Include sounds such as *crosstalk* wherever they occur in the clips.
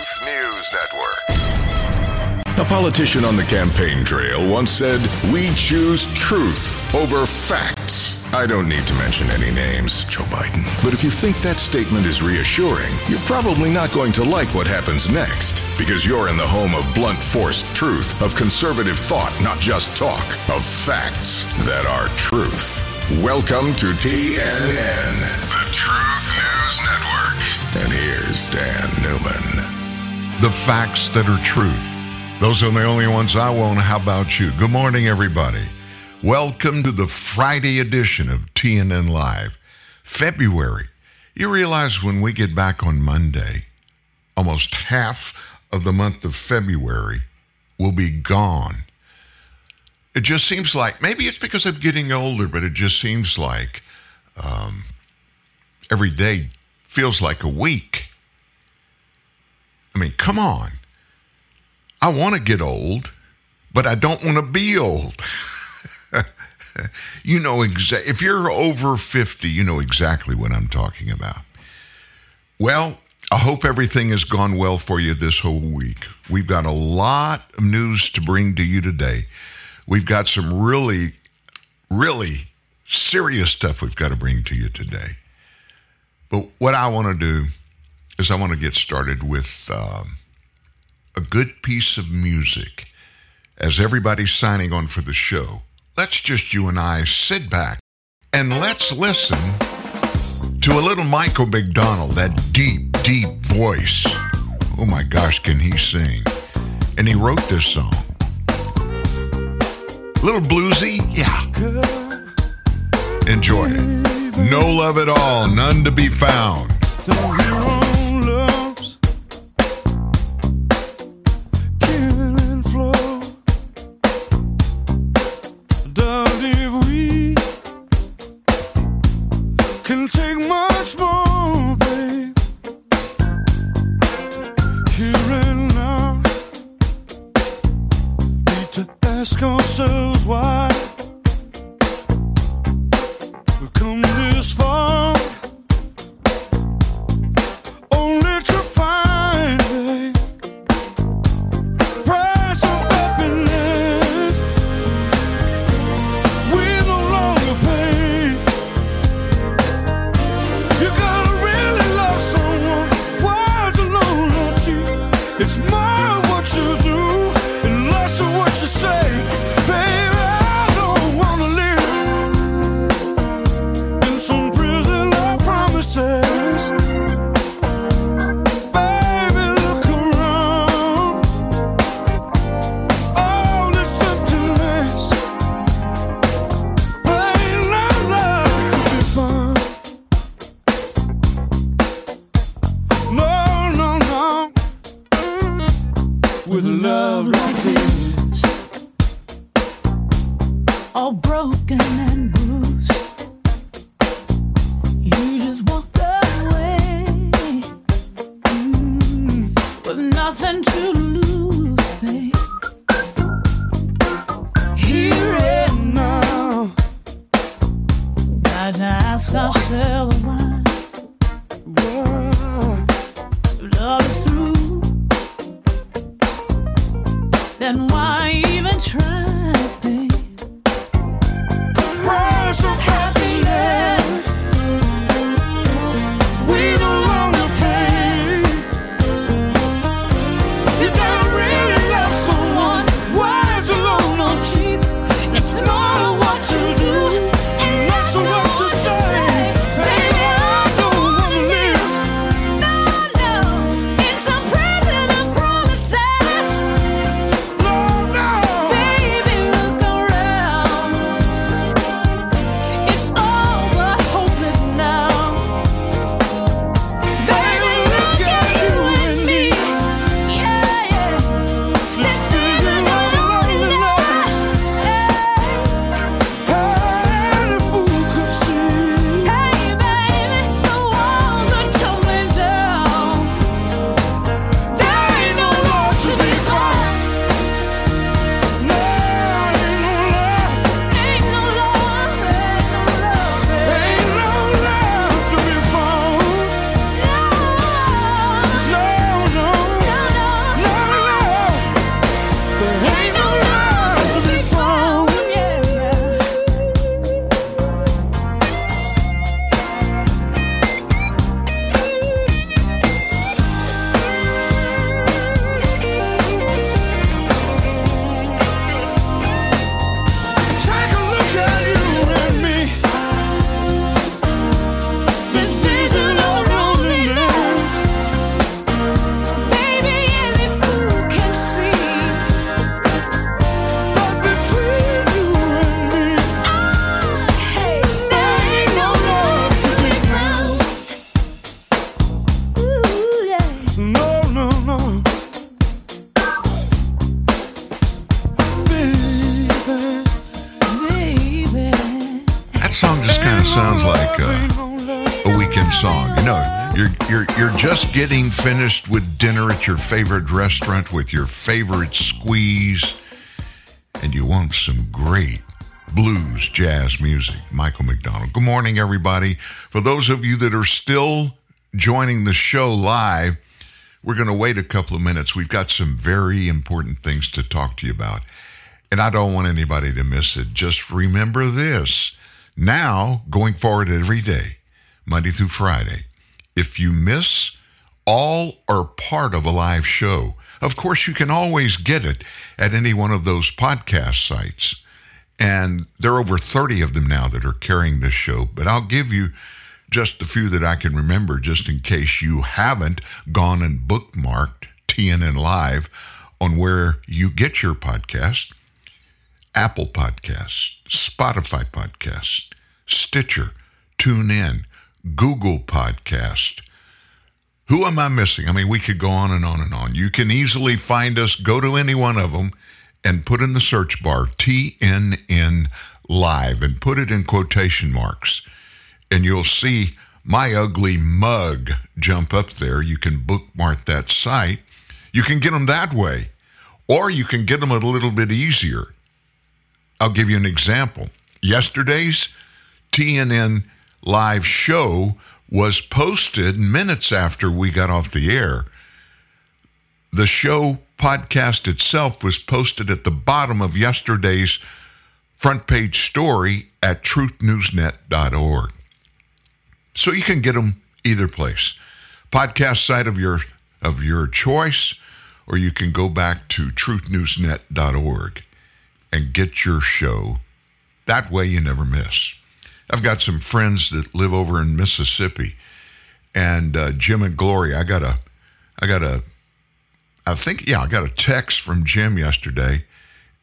Truth News Network. A politician on the campaign trail once said, We choose truth over facts. I don't need to mention any names, Joe Biden. But if you think that statement is reassuring, you're probably not going to like what happens next. Because you're in the home of blunt force truth, of conservative thought, not just talk, of facts that are truth. Welcome to TNN, the Truth News Network. And here's Dan Newman. The facts that are truth. Those are the only ones I want. How about you? Good morning, everybody. Welcome to the Friday edition of TNN Live. February. You realize when we get back on Monday, almost half of the month of February will be gone. It just seems like, maybe it's because I'm getting older, but it just seems like um, every day feels like a week. I mean, come on. I want to get old, but I don't want to be old. *laughs* you know exactly if you're over 50 you know exactly what i'm talking about well i hope everything has gone well for you this whole week we've got a lot of news to bring to you today we've got some really really serious stuff we've got to bring to you today but what i want to do i want to get started with um, a good piece of music as everybody's signing on for the show let's just you and I sit back and let's listen to a little Michael McDonald, that deep, deep voice. Oh my gosh, can he sing? And he wrote this song. Little bluesy? Yeah. Enjoy it. No love at all, none to be found. Ask ourselves why Why? love is getting finished with dinner at your favorite restaurant with your favorite squeeze, and you want some great blues jazz music. Michael McDonald. Good morning, everybody. For those of you that are still joining the show live, we're going to wait a couple of minutes. We've got some very important things to talk to you about. And I don't want anybody to miss it. Just remember this. Now, going forward every day, Monday through Friday, if you miss all or part of a live show, of course, you can always get it at any one of those podcast sites. And there are over 30 of them now that are carrying this show, but I'll give you just a few that I can remember just in case you haven't gone and bookmarked TNN Live on where you get your podcast. Apple Podcast, Spotify Podcast, Stitcher, TuneIn, Google Podcast. Who am I missing? I mean, we could go on and on and on. You can easily find us, go to any one of them, and put in the search bar TNN Live and put it in quotation marks. And you'll see my ugly mug jump up there. You can bookmark that site. You can get them that way, or you can get them a little bit easier. I'll give you an example. Yesterday's TNN live show was posted minutes after we got off the air. The show podcast itself was posted at the bottom of yesterday's front page story at truthnewsnet.org. So you can get them either place. Podcast site of your of your choice or you can go back to truthnewsnet.org and get your show. That way you never miss. I've got some friends that live over in Mississippi, and uh, Jim and Gloria. I got a, I got a, I think yeah, I got a text from Jim yesterday,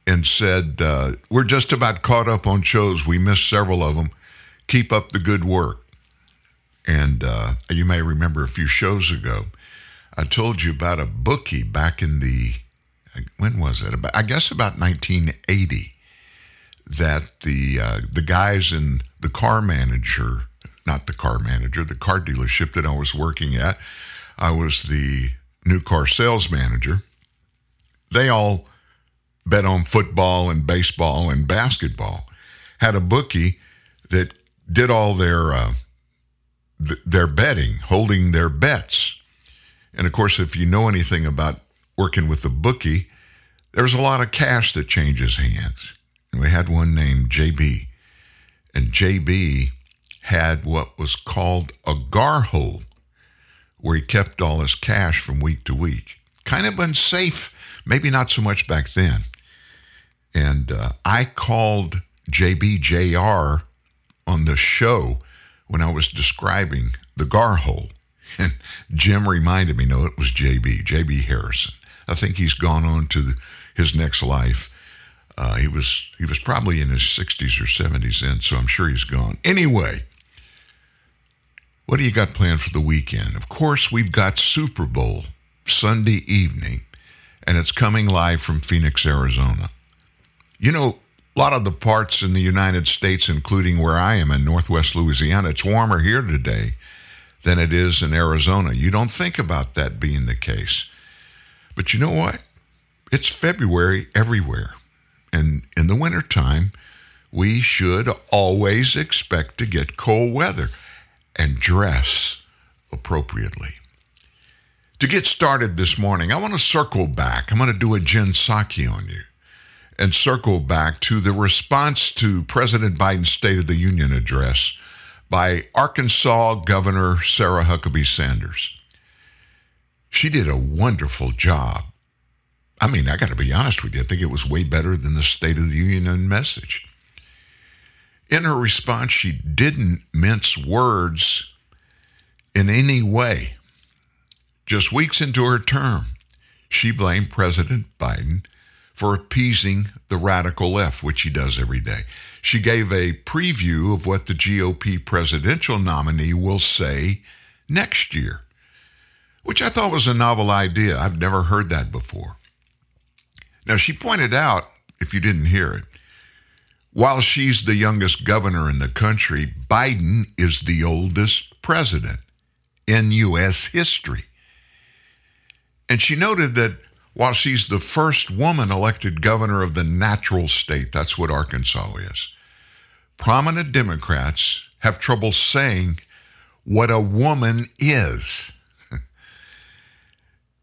and said uh, we're just about caught up on shows. We missed several of them. Keep up the good work. And uh, you may remember a few shows ago, I told you about a bookie back in the when was it? About, I guess about 1980. That the uh, the guys in the car manager, not the car manager, the car dealership that I was working at, I was the new car sales manager. They all bet on football and baseball and basketball. Had a bookie that did all their uh, th- their betting, holding their bets. And of course, if you know anything about working with a bookie, there's a lot of cash that changes hands. And we had one named JB, and JB had what was called a gar hole, where he kept all his cash from week to week. Kind of unsafe, maybe not so much back then. And uh, I called JBJR on the show when I was describing the gar hole. *laughs* And Jim reminded me, no, it was JB, JB Harrison. I think he's gone on to the, his next life. Uh, he was he was probably in his 60s or 70s then, so I'm sure he's gone. Anyway, what do you got planned for the weekend? Of course, we've got Super Bowl Sunday evening, and it's coming live from Phoenix, Arizona. You know, a lot of the parts in the United States, including where I am in Northwest Louisiana, it's warmer here today than it is in Arizona. You don't think about that being the case. But you know what? It's February everywhere. And in the wintertime, we should always expect to get cold weather and dress appropriately. To get started this morning, I want to circle back. I'm going to do a Jen Psaki on you and circle back to the response to President Biden's State of the Union address by Arkansas Governor Sarah Huckabee Sanders. She did a wonderful job. I mean, I got to be honest with you, I think it was way better than the State of the Union message. In her response, she didn't mince words in any way. Just weeks into her term, she blamed President Biden for appeasing the radical left, which he does every day. She gave a preview of what the GOP presidential nominee will say next year, which I thought was a novel idea. I've never heard that before. Now, she pointed out, if you didn't hear it, While she's the youngest governor in the country, Biden is the oldest president in U.S. history. And she noted that while she's the first woman elected governor of the natural state, that's what Arkansas is, prominent Democrats have trouble saying what a woman is.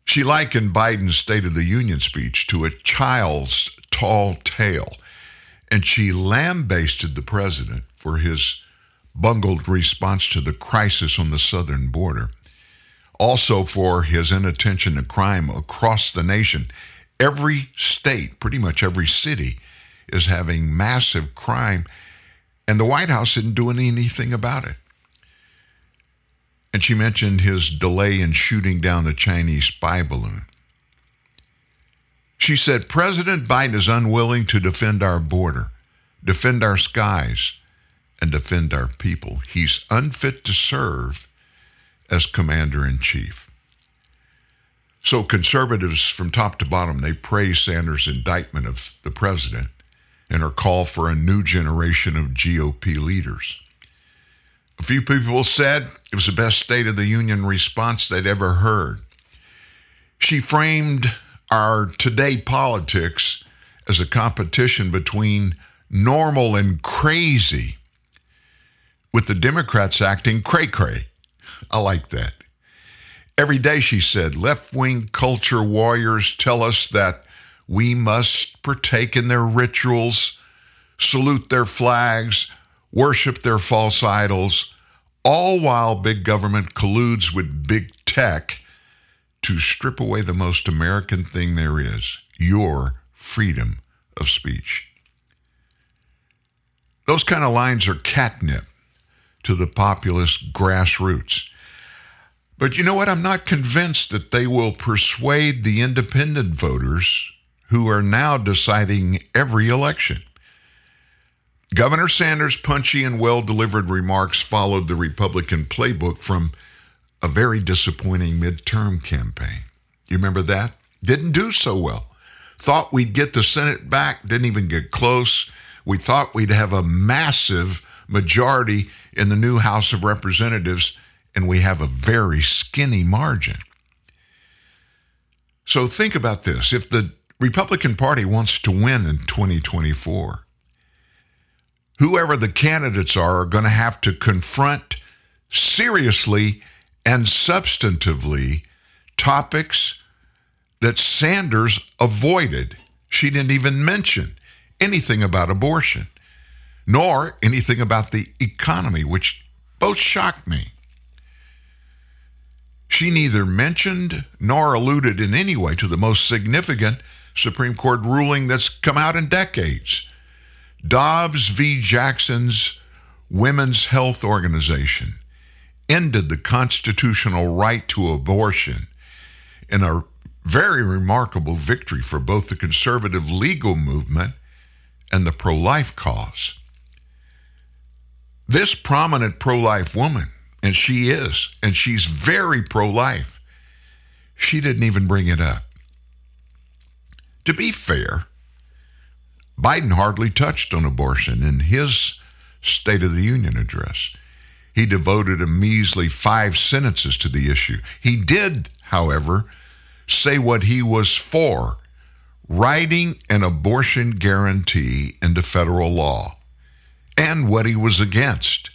She likened Biden's State of the Union speech to a child's tall tale, and she lambasted the president for his bungled response to the crisis on the southern border. Also, for his inattention to crime across the nation. Every state, pretty much every city, is having massive crime, and the White House isn't doing anything about it. And she mentioned his delay in shooting down the Chinese spy balloon. She said President Biden is unwilling to defend our border, defend our skies, and defend our people. He's unfit to serve as commander in chief. So conservatives from top to bottom, they praise Sanders' indictment of the president and her call for a new generation of GOP leaders. A few people said it was the best State of the Union response they'd ever heard. She framed our today politics as a competition between normal and crazy, with the Democrats acting cray cray. I like that. Every day, she said, left wing culture warriors tell us that we must partake in their rituals, salute their flags, worship their false idols, all while big government colludes with big tech to strip away the most American thing there is your freedom of speech. Those kind of lines are catnip to the populist grassroots. But you know what? I'm not convinced that they will persuade the independent voters who are now deciding every election. Governor Sanders' punchy and well delivered remarks followed the Republican playbook from a very disappointing midterm campaign. You remember that? Didn't do so well. Thought we'd get the Senate back, didn't even get close. We thought we'd have a massive majority in the new House of Representatives, and we have a very skinny margin. So think about this. If the Republican Party wants to win in 2024, whoever the candidates are are going to have to confront seriously and substantively topics that Sanders avoided. She didn't even mention anything about abortion, nor anything about the economy, which both shocked me. She neither mentioned nor alluded in any way to the most significant Supreme Court ruling that's come out in decades Dobbs v. Jackson's Women's Health Organization ended the constitutional right to abortion in a very remarkable victory for both the conservative legal movement and the pro life cause. This prominent pro life woman, and she is, and she's very pro life, she didn't even bring it up. To be fair, Biden hardly touched on abortion in his State of the Union address. He devoted a measly five sentences to the issue. He did, however, say what he was for writing an abortion guarantee into federal law, and what he was against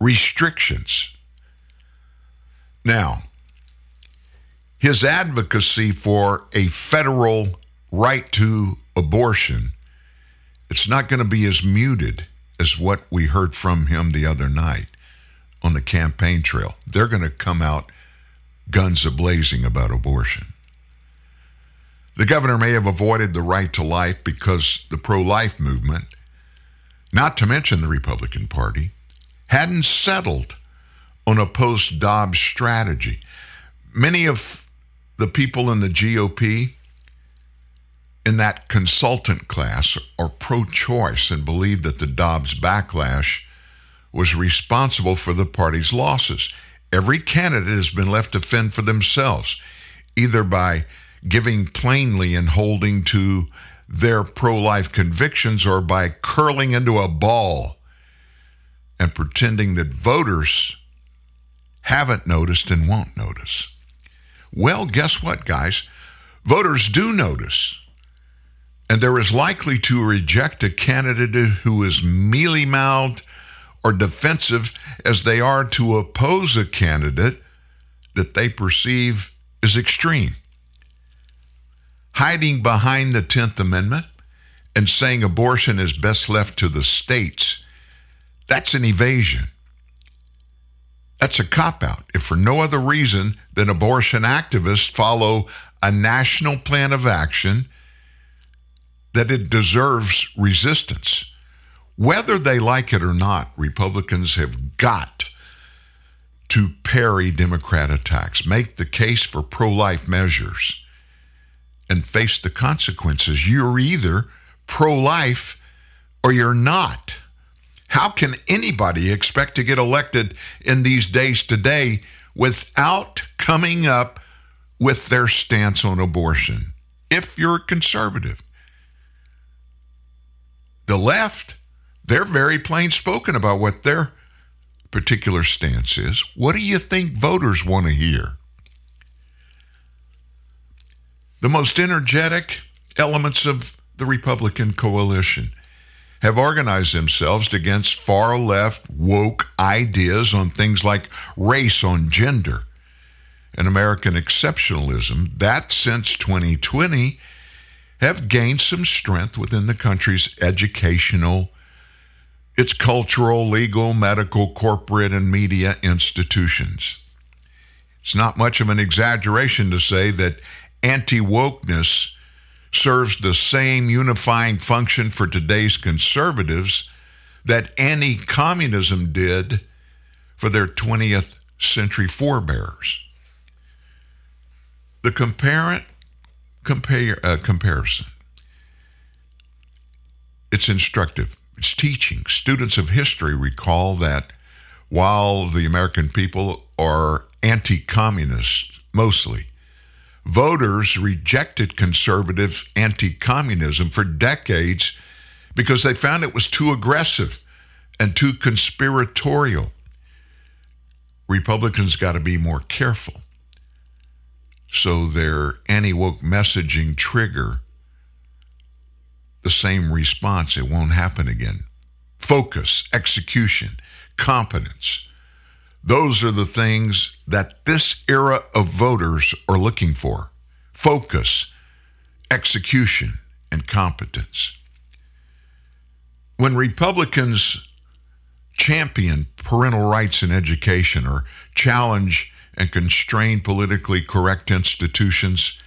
restrictions. Now, his advocacy for a federal right to abortion it's not going to be as muted as what we heard from him the other night on the campaign trail. They're going to come out guns ablazing about abortion. The governor may have avoided the right to life because the pro life movement, not to mention the Republican Party, hadn't settled on a post Dobbs strategy. Many of the people in the GOP in that consultant class are pro choice and believe that the Dobbs backlash was responsible for the party's losses. Every candidate has been left to fend for themselves, either by giving plainly and holding to their pro life convictions or by curling into a ball and pretending that voters haven't noticed and won't notice. Well, guess what, guys? Voters do notice. And they're as likely to reject a candidate who is mealy mouthed or defensive as they are to oppose a candidate that they perceive as extreme. Hiding behind the 10th Amendment and saying abortion is best left to the states, that's an evasion. That's a cop out, if for no other reason than abortion activists follow a national plan of action that it deserves resistance. Whether they like it or not, Republicans have got to parry Democrat attacks, make the case for pro life measures, and face the consequences. You're either pro life or you're not. How can anybody expect to get elected in these days today without coming up with their stance on abortion if you're conservative? The left, they're very plain spoken about what their particular stance is. What do you think voters want to hear? The most energetic elements of the Republican coalition have organized themselves against far left woke ideas on things like race, on gender, and American exceptionalism that since 2020 have gained some strength within the country's educational, its cultural, legal, medical, corporate, and media institutions. It's not much of an exaggeration to say that anti wokeness serves the same unifying function for today's conservatives that anti communism did for their 20th century forebears. The comparant compare, uh, comparison. It's instructive. It's teaching. Students of history recall that while the American people are anti communist mostly, voters rejected conservative anti communism for decades because they found it was too aggressive and too conspiratorial. Republicans got to be more careful. So their anti woke messaging trigger the same response. It won't happen again. Focus, execution, competence. Those are the things that this era of voters are looking for focus, execution, and competence. When Republicans champion parental rights in education or challenge and constrain politically correct institutions,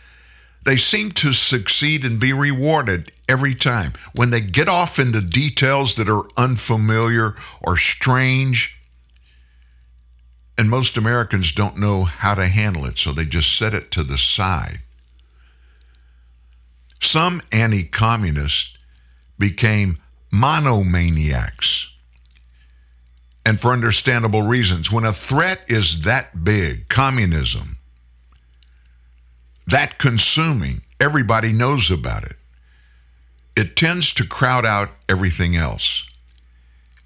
they seem to succeed and be rewarded every time. When they get off into details that are unfamiliar or strange, and most Americans don't know how to handle it, so they just set it to the side. Some anti communists became monomaniacs and for understandable reasons. When a threat is that big, communism, that consuming, everybody knows about it. It tends to crowd out everything else.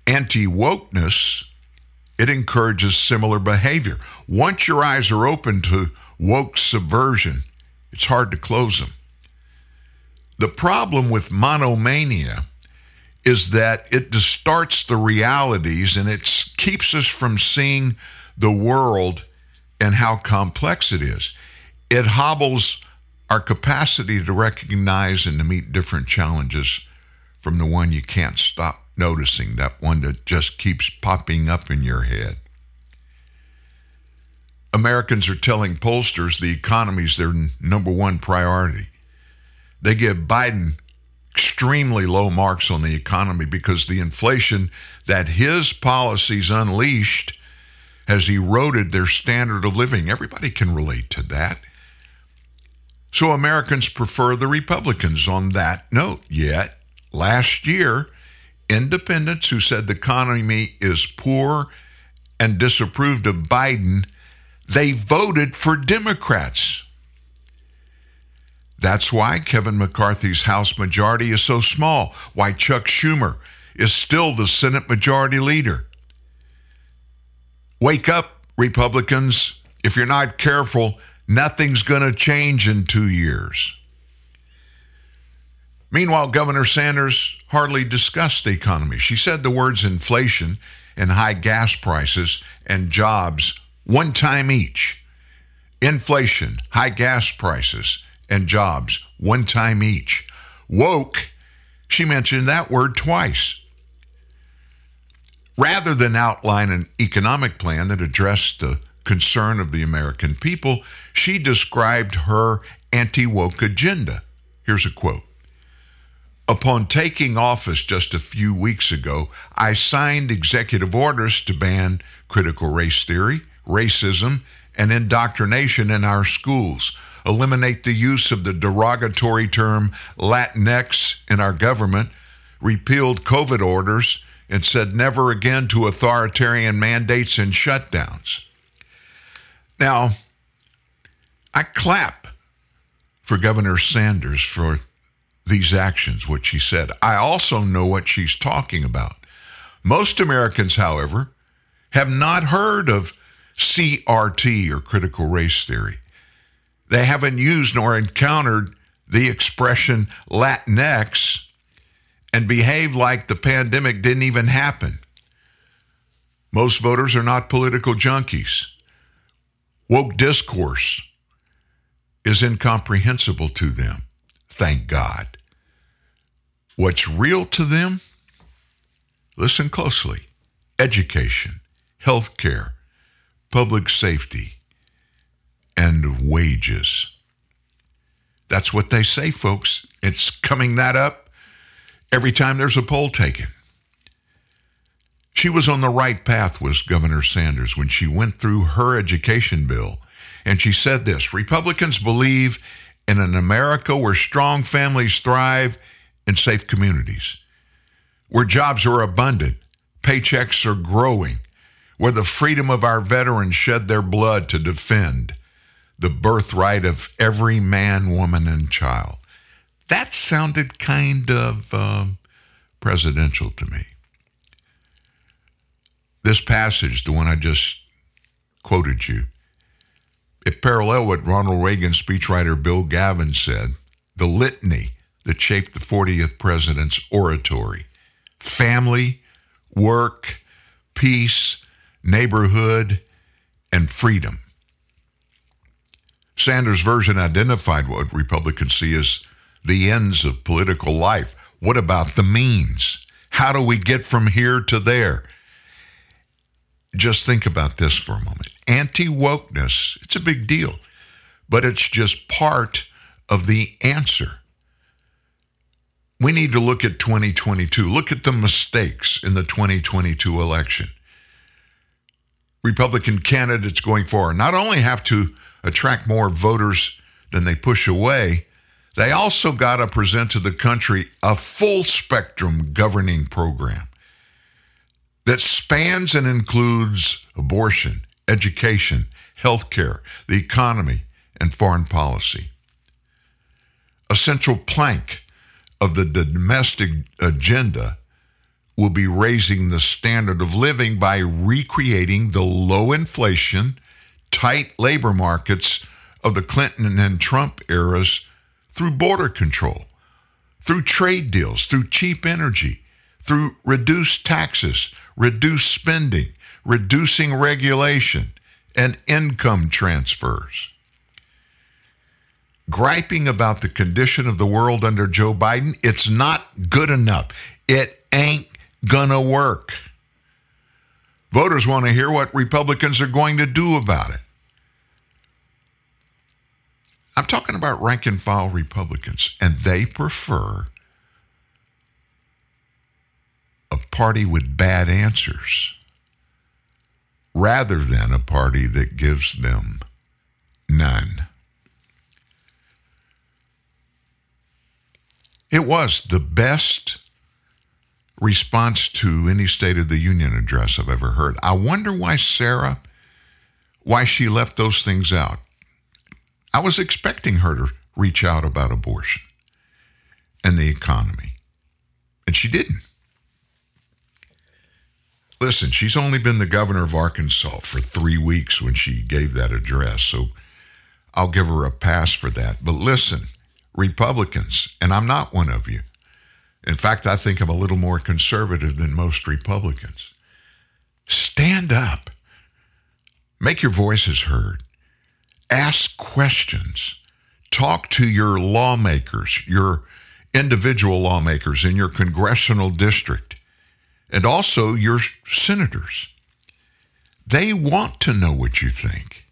Anti wokeness, it encourages similar behavior. Once your eyes are open to woke subversion, it's hard to close them. The problem with monomania is that it distorts the realities and it keeps us from seeing the world and how complex it is. It hobbles our capacity to recognize and to meet different challenges from the one you can't stop noticing, that one that just keeps popping up in your head. Americans are telling pollsters the economy is their number one priority. They give Biden extremely low marks on the economy because the inflation that his policies unleashed has eroded their standard of living. Everybody can relate to that. So Americans prefer the Republicans on that note. Yet, last year, independents who said the economy is poor and disapproved of Biden, they voted for Democrats. That's why Kevin McCarthy's House majority is so small, why Chuck Schumer is still the Senate majority leader. Wake up, Republicans. If you're not careful, nothing's going to change in two years. Meanwhile, Governor Sanders hardly discussed the economy. She said the words inflation and high gas prices and jobs one time each. Inflation, high gas prices, and jobs one time each. Woke, she mentioned that word twice. Rather than outline an economic plan that addressed the concern of the American people, she described her anti woke agenda. Here's a quote Upon taking office just a few weeks ago, I signed executive orders to ban critical race theory, racism, and indoctrination in our schools, eliminate the use of the derogatory term Latinx in our government, repealed COVID orders, and said never again to authoritarian mandates and shutdowns. Now, I clap for Governor Sanders for these actions, what she said. I also know what she's talking about. Most Americans, however, have not heard of CRT or critical race theory. They haven't used nor encountered the expression Latinx and behave like the pandemic didn't even happen. Most voters are not political junkies. Woke discourse is incomprehensible to them. Thank God. What's real to them? Listen closely education, health care, public safety, and wages. That's what they say, folks. It's coming that up every time there's a poll taken. She was on the right path, was Governor Sanders, when she went through her education bill. And she said this Republicans believe in an America where strong families thrive in safe communities, where jobs are abundant, paychecks are growing, where the freedom of our veterans shed their blood to defend the birthright of every man, woman, and child. That sounded kind of um, presidential to me. This passage, the one I just quoted you, it paralleled what Ronald Reagan speechwriter Bill Gavin said, the litany that shaped the 40th president's oratory family, work, peace, neighborhood, and freedom. Sanders' version identified what Republicans see as the ends of political life. What about the means? How do we get from here to there? Just think about this for a moment. Anti wokeness, it's a big deal, but it's just part of the answer. We need to look at 2022. Look at the mistakes in the 2022 election. Republican candidates going forward not only have to attract more voters than they push away, they also got to present to the country a full spectrum governing program that spans and includes abortion, education, healthcare, the economy, and foreign policy. A central plank of the domestic agenda will be raising the standard of living by recreating the low inflation, tight labor markets of the Clinton and Trump eras through border control, through trade deals, through cheap energy, through reduced taxes, reduced spending, reducing regulation, and income transfers. Griping about the condition of the world under Joe Biden, it's not good enough. It ain't gonna work. Voters want to hear what Republicans are going to do about it. I'm talking about rank and file Republicans, and they prefer a party with bad answers rather than a party that gives them none. It was the best response to any State of the Union address I've ever heard. I wonder why Sarah, why she left those things out. I was expecting her to reach out about abortion and the economy. And she didn't. Listen, she's only been the governor of Arkansas for three weeks when she gave that address, so I'll give her a pass for that. But listen, Republicans, and I'm not one of you. In fact, I think I'm a little more conservative than most Republicans. Stand up. Make your voices heard. Ask questions. Talk to your lawmakers, your individual lawmakers in your congressional district, and also your senators. They want to know what you think.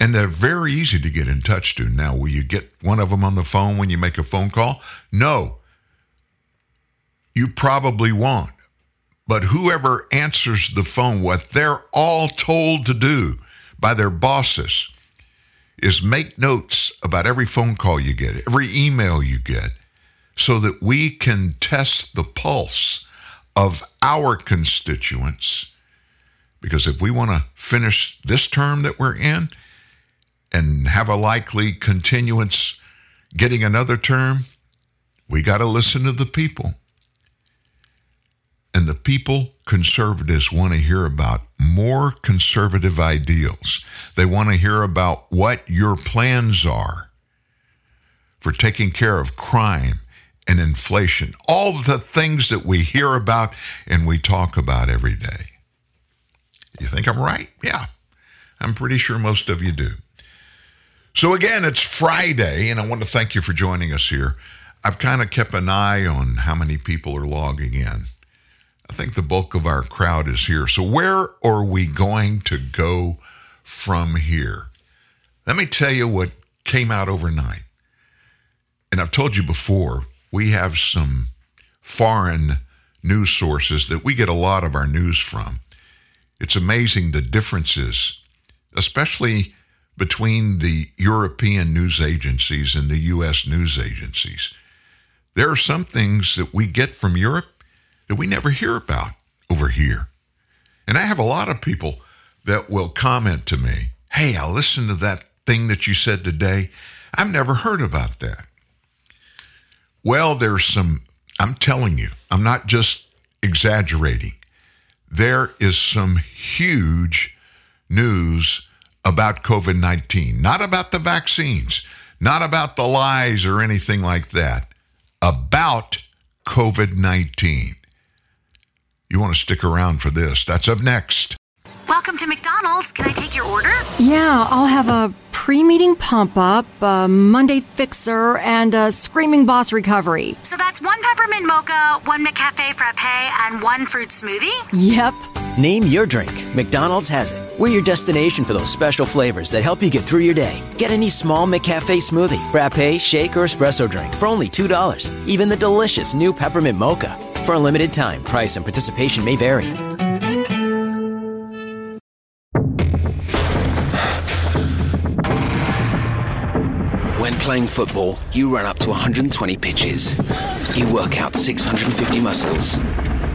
And they're very easy to get in touch to. Now, will you get one of them on the phone when you make a phone call? No. You probably won't. But whoever answers the phone, what they're all told to do by their bosses is make notes about every phone call you get, every email you get, so that we can test the pulse of our constituents. Because if we want to finish this term that we're in and have a likely continuance getting another term, we got to listen to the people. And the people, conservatives, want to hear about more conservative ideals. They want to hear about what your plans are for taking care of crime and inflation, all the things that we hear about and we talk about every day. You think I'm right? Yeah, I'm pretty sure most of you do. So, again, it's Friday, and I want to thank you for joining us here. I've kind of kept an eye on how many people are logging in. I think the bulk of our crowd is here. So, where are we going to go from here? Let me tell you what came out overnight. And I've told you before, we have some foreign news sources that we get a lot of our news from. It's amazing the differences, especially between the European news agencies and the U.S. news agencies. There are some things that we get from Europe that we never hear about over here. And I have a lot of people that will comment to me, Hey, I listened to that thing that you said today. I've never heard about that. Well, there's some, I'm telling you, I'm not just exaggerating. There is some huge news about COVID 19, not about the vaccines, not about the lies or anything like that, about COVID 19. You want to stick around for this. That's up next. Welcome to McDonald's. Can I take your order? Yeah, I'll have a pre meeting pump up, a Monday fixer, and a screaming boss recovery. So that's one peppermint mocha, one McCafe frappe, and one fruit smoothie? Yep. Name your drink. McDonald's has it. We're your destination for those special flavors that help you get through your day. Get any small McCafe smoothie, frappe, shake, or espresso drink for only $2. Even the delicious new peppermint mocha. For a limited time, price and participation may vary. When playing football, you run up to 120 pitches. You work out 650 muscles.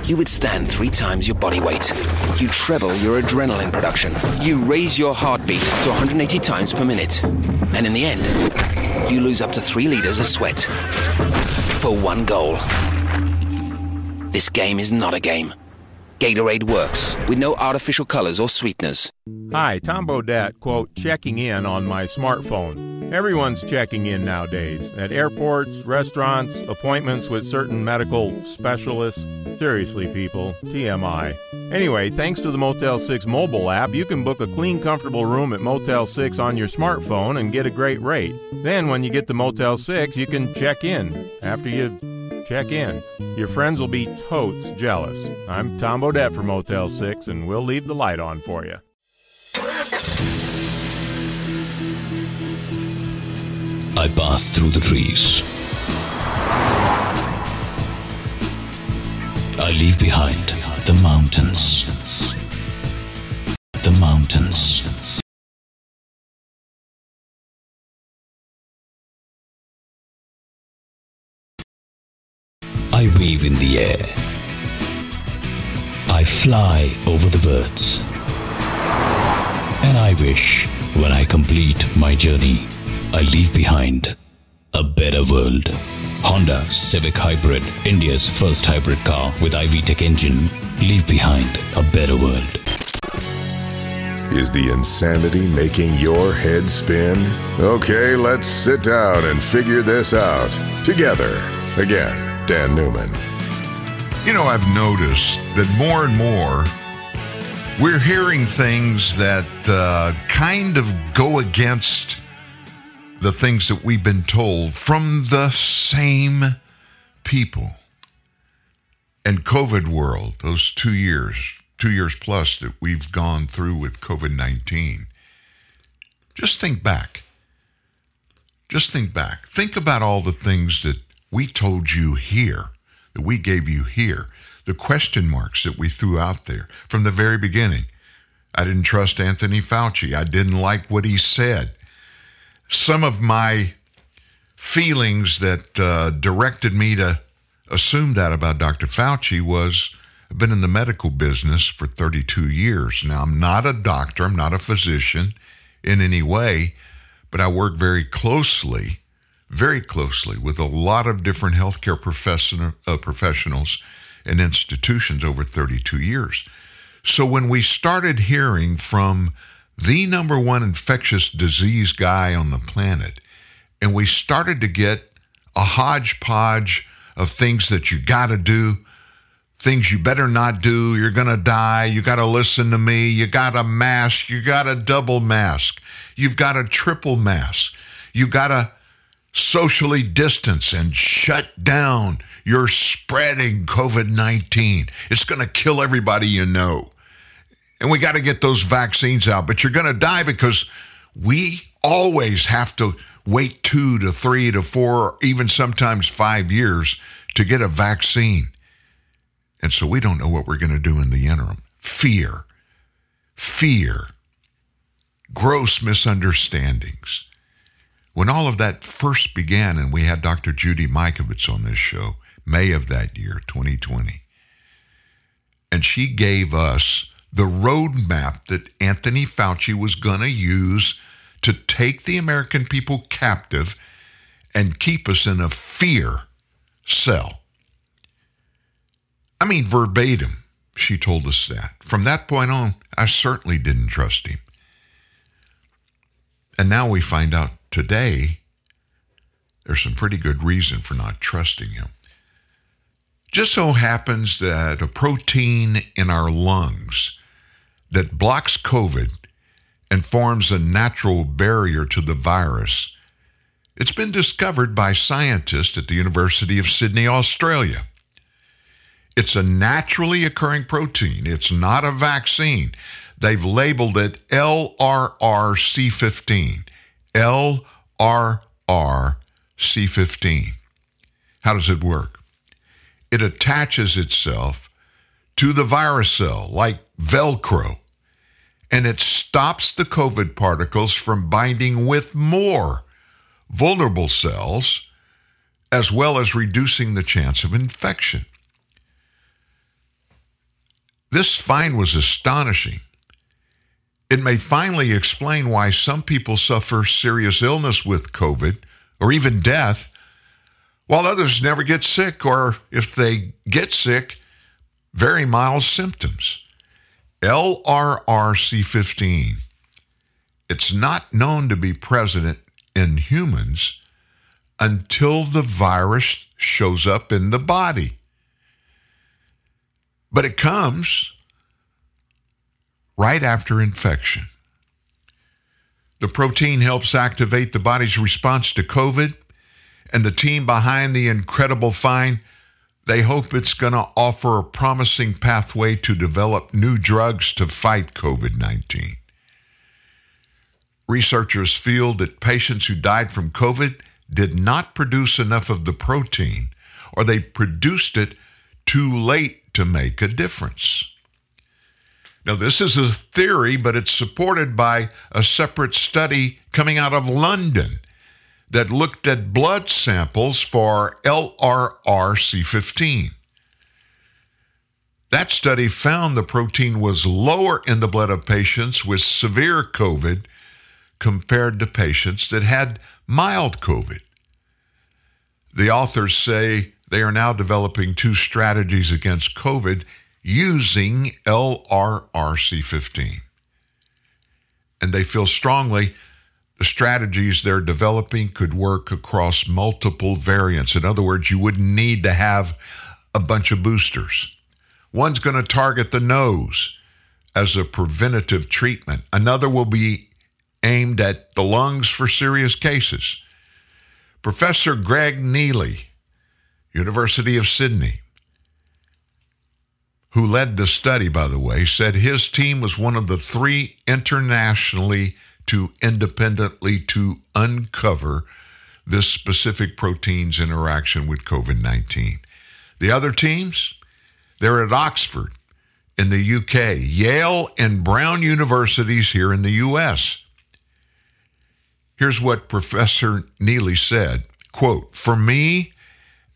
You withstand three times your body weight. You treble your adrenaline production. You raise your heartbeat to 180 times per minute. And in the end, you lose up to three liters of sweat for one goal. This game is not a game. Gatorade works with no artificial colors or sweeteners. Hi, Tom Bodett, quote, checking in on my smartphone. Everyone's checking in nowadays at airports, restaurants, appointments with certain medical specialists. Seriously, people, TMI. Anyway, thanks to the Motel 6 mobile app, you can book a clean, comfortable room at Motel 6 on your smartphone and get a great rate. Then, when you get to Motel 6, you can check in after you check in. Your friends will be totes jealous. I'm Tom Bodett from Motel 6, and we'll leave the light on for you. I pass through the trees. I leave behind the mountains. The mountains. I weave in the air. I fly over the birds. And I wish, when I complete my journey, I leave behind a better world. Honda Civic Hybrid, India's first hybrid car with iVTEC engine. Leave behind a better world. Is the insanity making your head spin? Okay, let's sit down and figure this out together. Again, Dan Newman. You know, I've noticed that more and more we're hearing things that uh, kind of go against the things that we've been told from the same people. And COVID world, those two years, two years plus that we've gone through with COVID 19, just think back. Just think back. Think about all the things that we told you here, that we gave you here, the question marks that we threw out there from the very beginning. I didn't trust Anthony Fauci. I didn't like what he said. Some of my feelings that uh, directed me to assume that about Dr. Fauci was I've been in the medical business for 32 years. Now, I'm not a doctor, I'm not a physician in any way, but I work very closely, very closely with a lot of different healthcare profession, uh, professionals and institutions over 32 years. So when we started hearing from the number one infectious disease guy on the planet, and we started to get a hodgepodge of things that you got to do, things you better not do, you're going to die, you got to listen to me, you got a mask, you got a double mask, you've got a triple mask, you got to socially distance and shut down. You're spreading COVID 19. It's going to kill everybody you know. And we got to get those vaccines out, but you're going to die because we always have to wait two to three to four, even sometimes five years to get a vaccine. And so we don't know what we're going to do in the interim. Fear, fear, gross misunderstandings. When all of that first began, and we had Dr. Judy Mikovits on this show, May of that year, 2020, and she gave us the roadmap that Anthony Fauci was going to use to take the American people captive and keep us in a fear cell. I mean, verbatim, she told us that. From that point on, I certainly didn't trust him. And now we find out today there's some pretty good reason for not trusting him. Just so happens that a protein in our lungs that blocks COVID and forms a natural barrier to the virus. It's been discovered by scientists at the University of Sydney, Australia. It's a naturally occurring protein. It's not a vaccine. They've labeled it LRRC15. LRRC15. How does it work? It attaches itself to the virus cell like Velcro, and it stops the COVID particles from binding with more vulnerable cells, as well as reducing the chance of infection. This find was astonishing. It may finally explain why some people suffer serious illness with COVID or even death, while others never get sick, or if they get sick, very mild symptoms. LRRC15. It's not known to be present in humans until the virus shows up in the body. But it comes right after infection. The protein helps activate the body's response to COVID, and the team behind the incredible find, they hope it's going to offer a promising pathway to develop new drugs to fight COVID 19. Researchers feel that patients who died from COVID did not produce enough of the protein, or they produced it too late to make a difference. Now, this is a theory, but it's supported by a separate study coming out of London that looked at blood samples for LRRC15. That study found the protein was lower in the blood of patients with severe COVID compared to patients that had mild COVID. The authors say they are now developing two strategies against COVID using LRRC15. And they feel strongly the strategies they're developing could work across multiple variants. In other words, you wouldn't need to have a bunch of boosters. One's going to target the nose as a preventative treatment, another will be aimed at the lungs for serious cases. Professor Greg Neely, University of Sydney, who led the study, by the way, said his team was one of the three internationally to independently to uncover this specific protein's interaction with COVID-19. The other teams, they're at Oxford in the UK, Yale and Brown universities here in the US. Here's what Professor Neely said, quote, "For me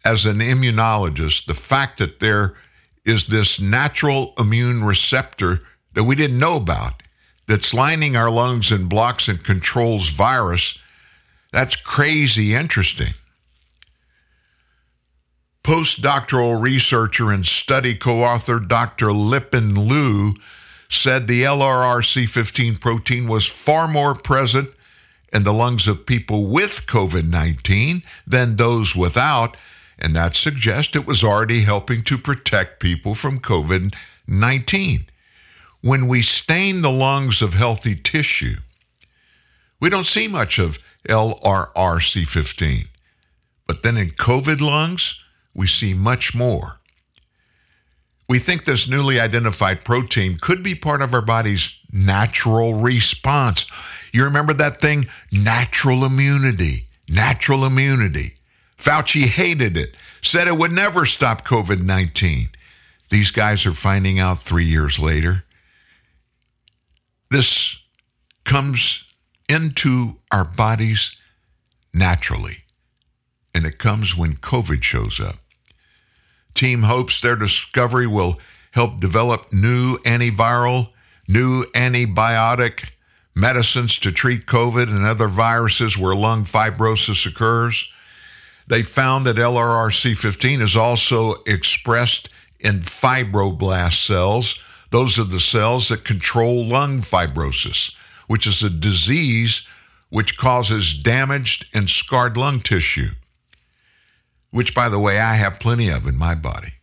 as an immunologist, the fact that there is this natural immune receptor that we didn't know about that's lining our lungs and blocks and controls virus, that's crazy interesting. Postdoctoral researcher and study co author Dr. Lipin Loo said the LRRC15 protein was far more present in the lungs of people with COVID 19 than those without, and that suggests it was already helping to protect people from COVID 19. When we stain the lungs of healthy tissue, we don't see much of LRRC15. But then in COVID lungs, we see much more. We think this newly identified protein could be part of our body's natural response. You remember that thing? Natural immunity. Natural immunity. Fauci hated it, said it would never stop COVID 19. These guys are finding out three years later. This comes into our bodies naturally, and it comes when COVID shows up. Team hopes their discovery will help develop new antiviral, new antibiotic medicines to treat COVID and other viruses where lung fibrosis occurs. They found that LRRC15 is also expressed in fibroblast cells. Those are the cells that control lung fibrosis, which is a disease which causes damaged and scarred lung tissue, which, by the way, I have plenty of in my body.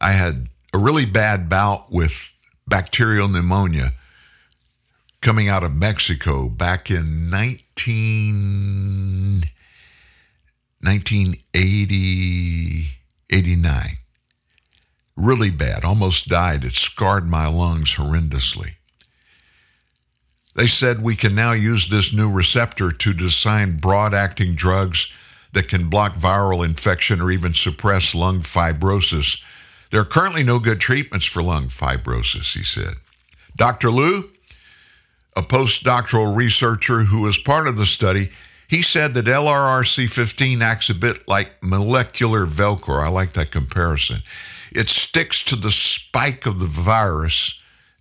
I had a really bad bout with bacterial pneumonia coming out of Mexico back in 19, 1980, 89. Really bad, almost died. It scarred my lungs horrendously. They said we can now use this new receptor to design broad acting drugs that can block viral infection or even suppress lung fibrosis. There are currently no good treatments for lung fibrosis, he said. Dr. Loo, a postdoctoral researcher who was part of the study, he said that LRRC15 acts a bit like molecular Velcro. I like that comparison. It sticks to the spike of the virus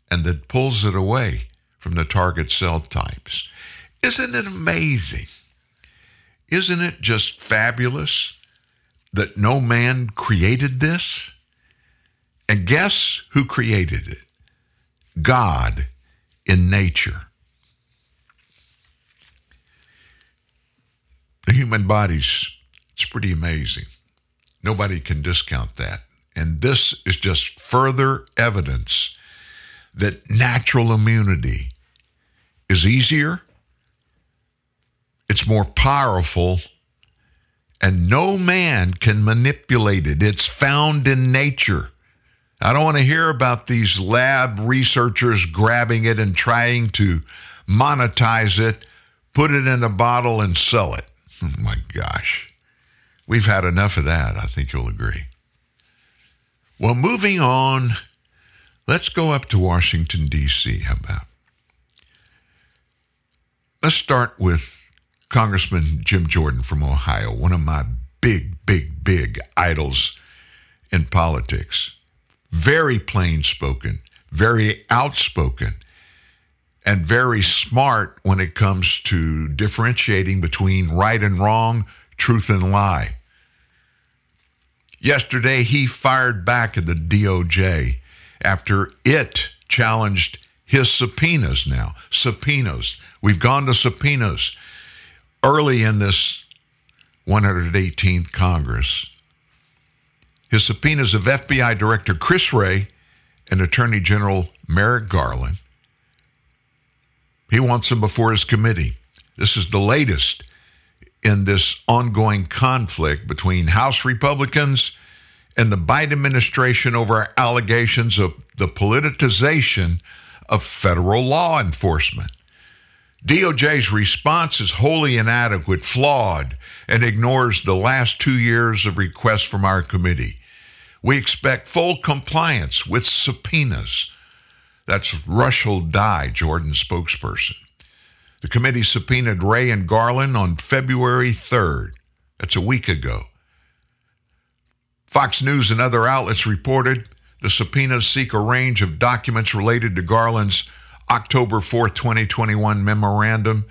and then pulls it away from the target cell types. Isn't it amazing? Isn't it just fabulous that no man created this? And guess who created it? God in nature. The human body's it's pretty amazing. Nobody can discount that. And this is just further evidence that natural immunity is easier, it's more powerful, and no man can manipulate it. It's found in nature. I don't want to hear about these lab researchers grabbing it and trying to monetize it, put it in a bottle, and sell it. Oh my gosh. We've had enough of that. I think you'll agree. Well, moving on, let's go up to Washington, D.C. How about? Let's start with Congressman Jim Jordan from Ohio, one of my big, big, big idols in politics. Very plain spoken, very outspoken. And very smart when it comes to differentiating between right and wrong, truth and lie. Yesterday, he fired back at the DOJ after it challenged his subpoenas now. Subpoenas. We've gone to subpoenas early in this 118th Congress. His subpoenas of FBI Director Chris Wray and Attorney General Merrick Garland. He wants them before his committee. This is the latest in this ongoing conflict between House Republicans and the Biden administration over allegations of the politicization of federal law enforcement. DOJ's response is wholly inadequate, flawed, and ignores the last two years of requests from our committee. We expect full compliance with subpoenas. That's Russell Dye, Jordan's spokesperson. The committee subpoenaed Wray and Garland on February 3rd. That's a week ago. Fox News and other outlets reported the subpoenas seek a range of documents related to Garland's October 4th, 2021 memorandum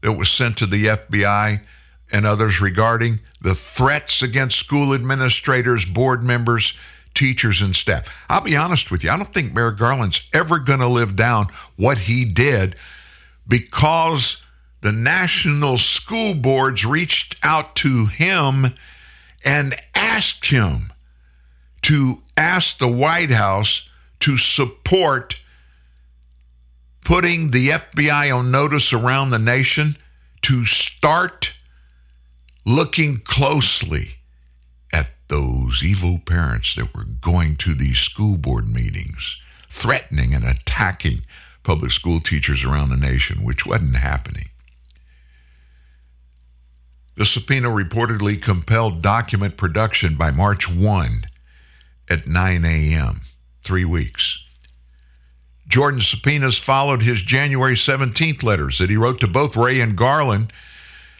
that was sent to the FBI and others regarding the threats against school administrators, board members, teachers, and staff. I'll be honest with you, I don't think Merrick Garland's ever going to live down what he did because the national school boards reached out to him and asked him to ask the White House to support putting the FBI on notice around the nation to start looking closely those evil parents that were going to these school board meetings, threatening and attacking public school teachers around the nation, which wasn't happening. The subpoena reportedly compelled document production by March 1 at 9 a.m., three weeks. Jordan's subpoenas followed his January 17th letters that he wrote to both Wray and Garland,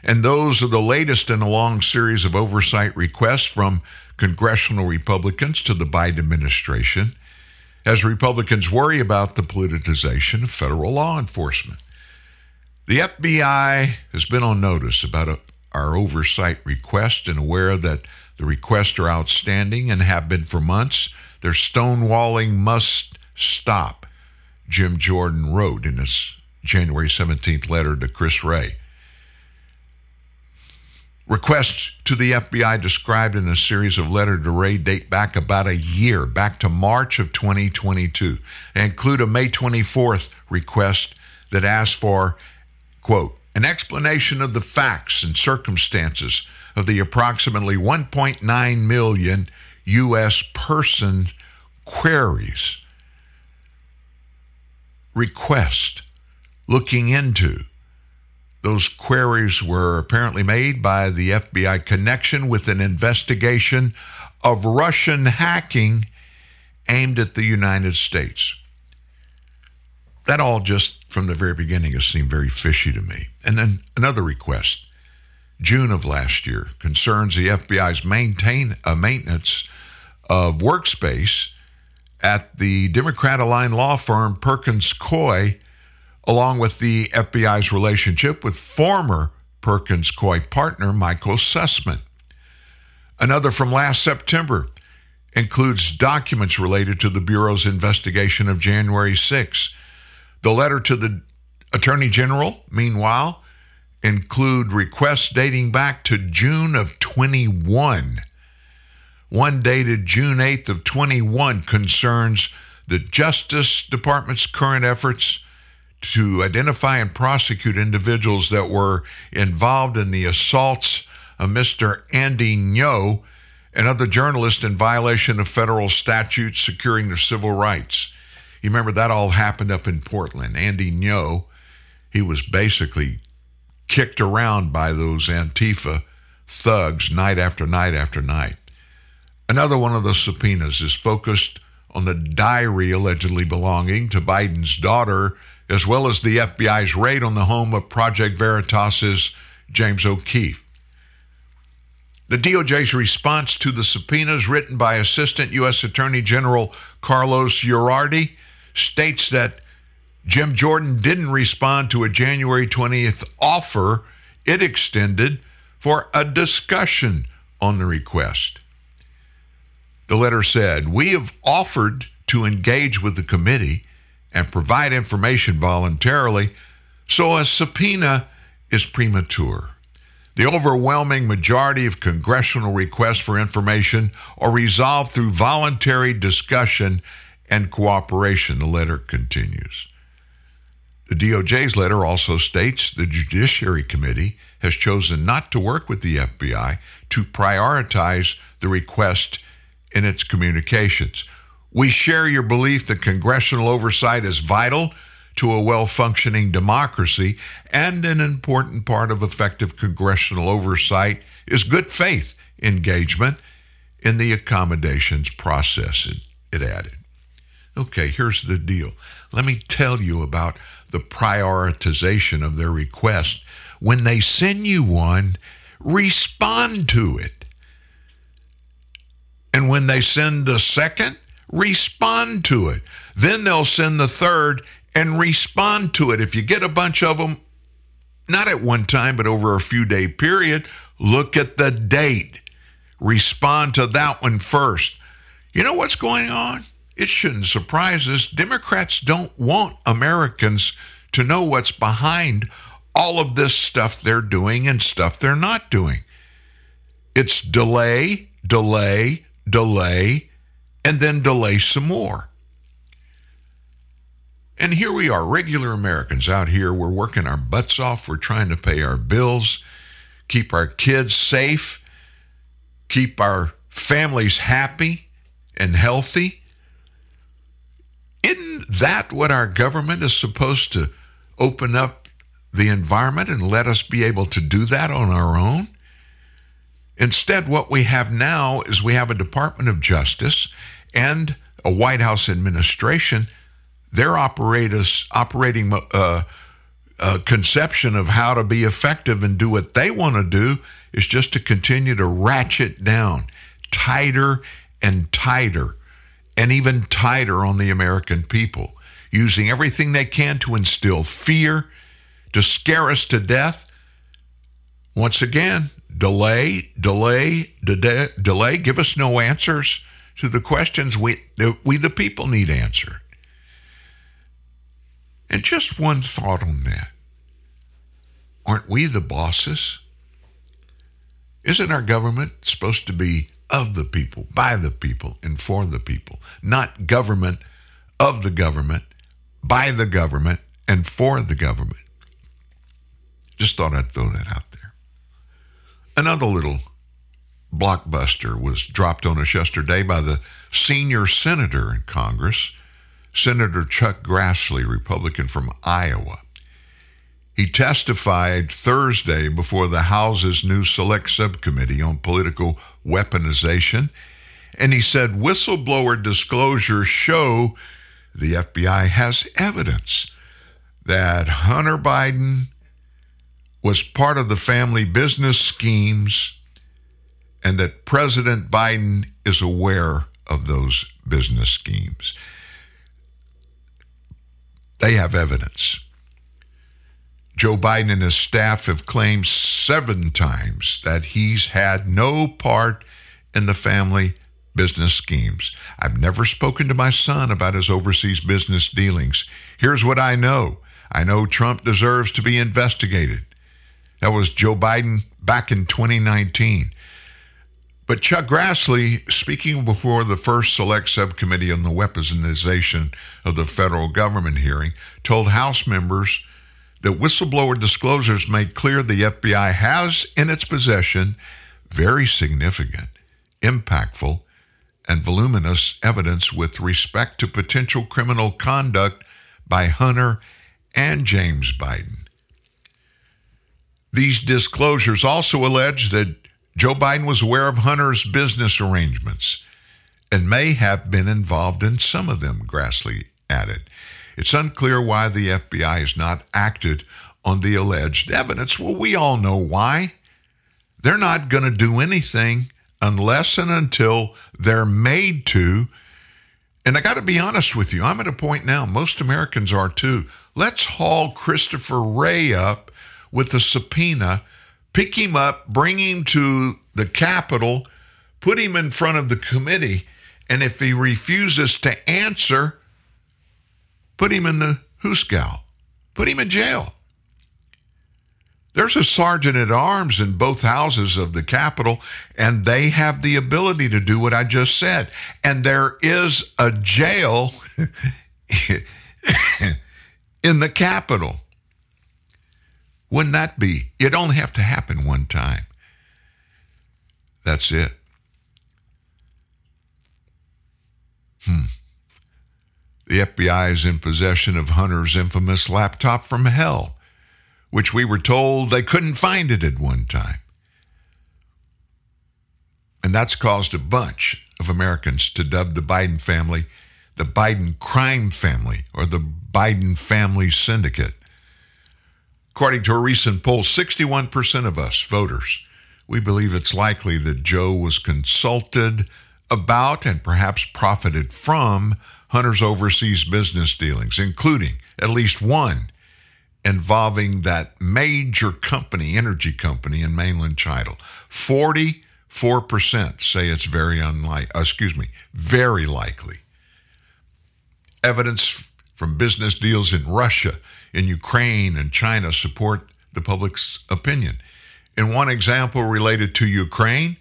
and those are the latest in a long series of oversight requests from congressional Republicans to the Biden administration as Republicans worry about the politicization of federal law enforcement. The FBI has been on notice about a, our oversight request and aware that the requests are outstanding and have been for months. Their stonewalling must stop. Jim Jordan wrote in his January 17th letter to Chris Wray. Requests to the FBI described in a series of letters to Wray date back about a year, back to March of 2022. They include a May 24th request that asks for, quote, an explanation of the facts and circumstances of the approximately 1.9 million U.S. person queries request looking into. Those queries were apparently made by the FBI connection with an investigation of Russian hacking aimed at the United States. That all just from the very beginning has seemed very fishy to me. And then another request, June of last year, concerns the FBI's maintain uh, maintenance of workspace at the Democrat aligned law firm Perkins Coie, along with the FBI's relationship with former Perkins Coie partner Michael Sussmann. Another from last September includes documents related to the Bureau's investigation of January 6. The letter to the Attorney General, meanwhile, include requests dating back to June of 21 one dated June 8th of 21 concerns the Justice Department's current efforts to identify and prosecute individuals that were involved in the assaults of Mr. Andy Ngo and other journalists in violation of federal statutes securing their civil rights. You remember that all happened up in Portland. Andy Ngo, he was basically kicked around by those Antifa thugs night after night after night. Another one of the subpoenas is focused on the diary allegedly belonging to Biden's daughter, as well as the FBI's raid on the home of Project Veritas's James O'Keefe. The DOJ's response to the subpoenas written by Assistant U.S. Attorney General Carlos Uriarte states that Jim Jordan didn't respond to a January 20th offer it extended for a discussion on the request. The letter said, We have offered to engage with the committee and provide information voluntarily, so a subpoena is premature. The overwhelming majority of congressional requests for information are resolved through voluntary discussion and cooperation, the letter continues. The DOJ's letter also states the Judiciary Committee has chosen not to work with the FBI to prioritize the request in its communications. We share your belief that congressional oversight is vital to a well functioning democracy, and an important part of effective congressional oversight is good faith engagement in the accommodations process, it, it added. Okay, here's the deal. Let me tell you about the prioritization of their request. When they send you one, respond to it. And when they send the second, respond to it. Then they'll send the third and respond to it. If you get a bunch of them, not at one time, but over a few day period, look at the date. Respond to that one first. You know what's going on? It shouldn't surprise us. Democrats don't want Americans to know what's behind all of this stuff they're doing and stuff they're not doing. It's delay, delay, delay, and then delay some more. And here we are, regular Americans out here. We're working our butts off. We're trying to pay our bills, keep our kids safe, keep our families happy and healthy. Isn't that what our government is supposed to open up the environment and let us be able to do that on our own? Instead, what we have now is we have a Department of Justice and a White House administration. Their operators, operating uh, uh, conception of how to be effective and do what they want to do is just to continue to ratchet down tighter and tighter and even tighter on the American people, using everything they can to instill fear, to scare us to death. Once again, delay, delay, de- delay, give us no answers to the questions we, we the people need answered. And just one thought on that. Aren't we the bosses? Isn't our government supposed to be of the people, by the people, and for the people, not government of the government, by the government, and for the government? Just thought I'd throw that out there. Another little blockbuster was dropped on us yesterday by the senior senator in Congress, Senator Chuck Grassley, Republican from Iowa. He testified Thursday before the House's new Select Subcommittee on Political Weaponization, and he said whistleblower disclosures show the FBI has evidence that Hunter Biden was part of the family business schemes and that President Biden is aware of those business schemes. They have evidence. Joe Biden and his staff have claimed seven times that he's had no part in the family business schemes. I've never spoken to my son about his overseas business dealings. Here's what I know I know Trump deserves to be investigated. That was Joe Biden back in 2019. But Chuck Grassley, speaking before the first select subcommittee on the weaponization of the federal government hearing, told House members that whistleblower disclosures made clear the FBI has in its possession very significant, impactful, and voluminous evidence with respect to potential criminal conduct by Hunter and James Biden. These disclosures also allege that Joe Biden was aware of Hunter's business arrangements and may have been involved in some of them, Grassley added. It's unclear why the FBI has not acted on the alleged evidence. Well, we all know why. They're not going to do anything unless and until they're made to. And I got to be honest with you, I'm at a point now, most Americans are too. Let's haul Christopher Wray up with a subpoena, pick him up, bring him to the Capitol, put him in front of the committee, and if he refuses to answer, put him in the Hooskow, put him in jail. There's a sergeant at arms in both houses of the Capitol, and they have the ability to do what I just said. And there is a jail *laughs* in the Capitol. Wouldn't that be? It only have to happen one time. That's it. Hmm. The FBI is in possession of Hunter's infamous laptop from hell which we were told they couldn't find it at one time. And that's caused a bunch of Americans to dub the Biden family the Biden crime family or the Biden family syndicate. According to a recent poll, 61% of us voters, we believe it's likely that Joe was consulted about and perhaps profited from Hunter's overseas business dealings, including at least one involving that major company, energy company in mainland China. 44% say it's very unlikely, uh, excuse me, very likely. Evidence from business deals in Russia, in Ukraine, and China support the public's opinion. In one example related to Ukraine,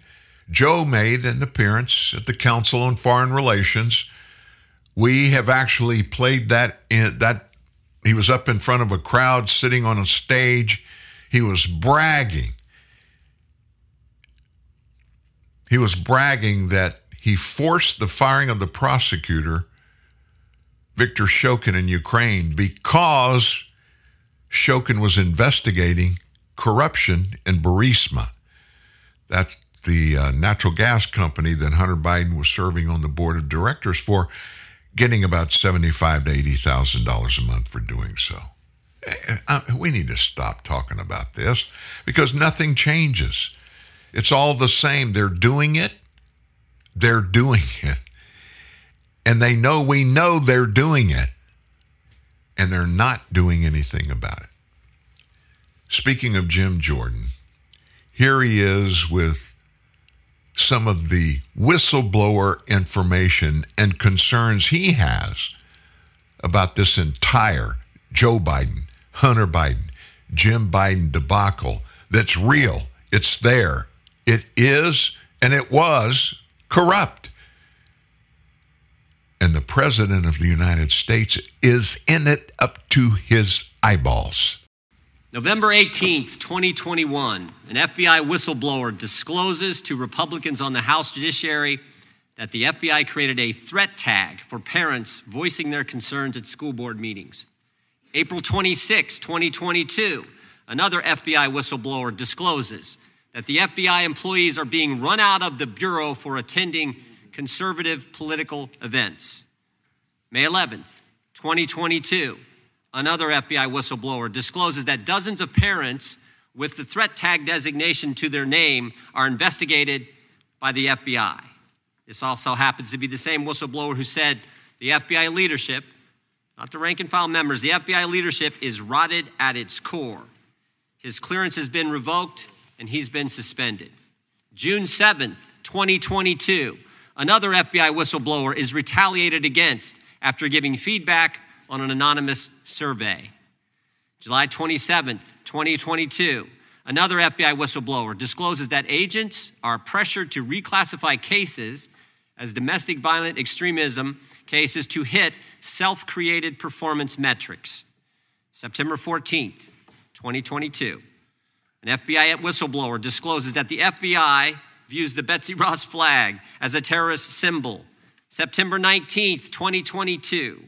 Joe made an appearance at the Council on Foreign Relations. We have actually played that in, that he was up in front of a crowd sitting on a stage. He was bragging. He was bragging that he forced the firing of the prosecutor, Viktor Shokin, in Ukraine because Shokin was investigating corruption in Burisma. That's the uh, natural gas company that Hunter Biden was serving on the board of directors for getting about seventy-five to eighty thousand dollars a month for doing so. Eh, eh, we need to stop talking about this because nothing changes. It's all the same. They're doing it. They're doing it. And they know we know they're doing it. And they're not doing anything about it. Speaking of Jim Jordan, here he is with some of the whistleblower information and concerns he has about this entire Joe Biden, Hunter Biden, Jim Biden debacle that's real. It's there. It is and it was corrupt. And the President of the United States is in it up to his eyeballs. November 18th, 2021, an FBI whistleblower discloses to Republicans on the House Judiciary that the FBI created a threat tag for parents voicing their concerns at school board meetings. April 26, 2022, another FBI whistleblower discloses that the FBI employees are being run out of the Bureau for attending conservative political events. May 11th, 2022, another FBI whistleblower, discloses that dozens of parents with the threat tag designation to their name are investigated by the FBI. This also happens to be the same whistleblower who said the FBI leadership, not the rank and file members, the FBI leadership is rotted at its core. His clearance has been revoked and he's been suspended. June 7th, 2022, another FBI whistleblower is retaliated against after giving feedback on an anonymous survey. July 27th, 2022, another FBI whistleblower discloses that agents are pressured to reclassify cases as domestic violent extremism cases to hit self created performance metrics. September 14th, 2022, an FBI whistleblower discloses that the FBI views the Betsy Ross flag as a terrorist symbol. September 19th, 2022,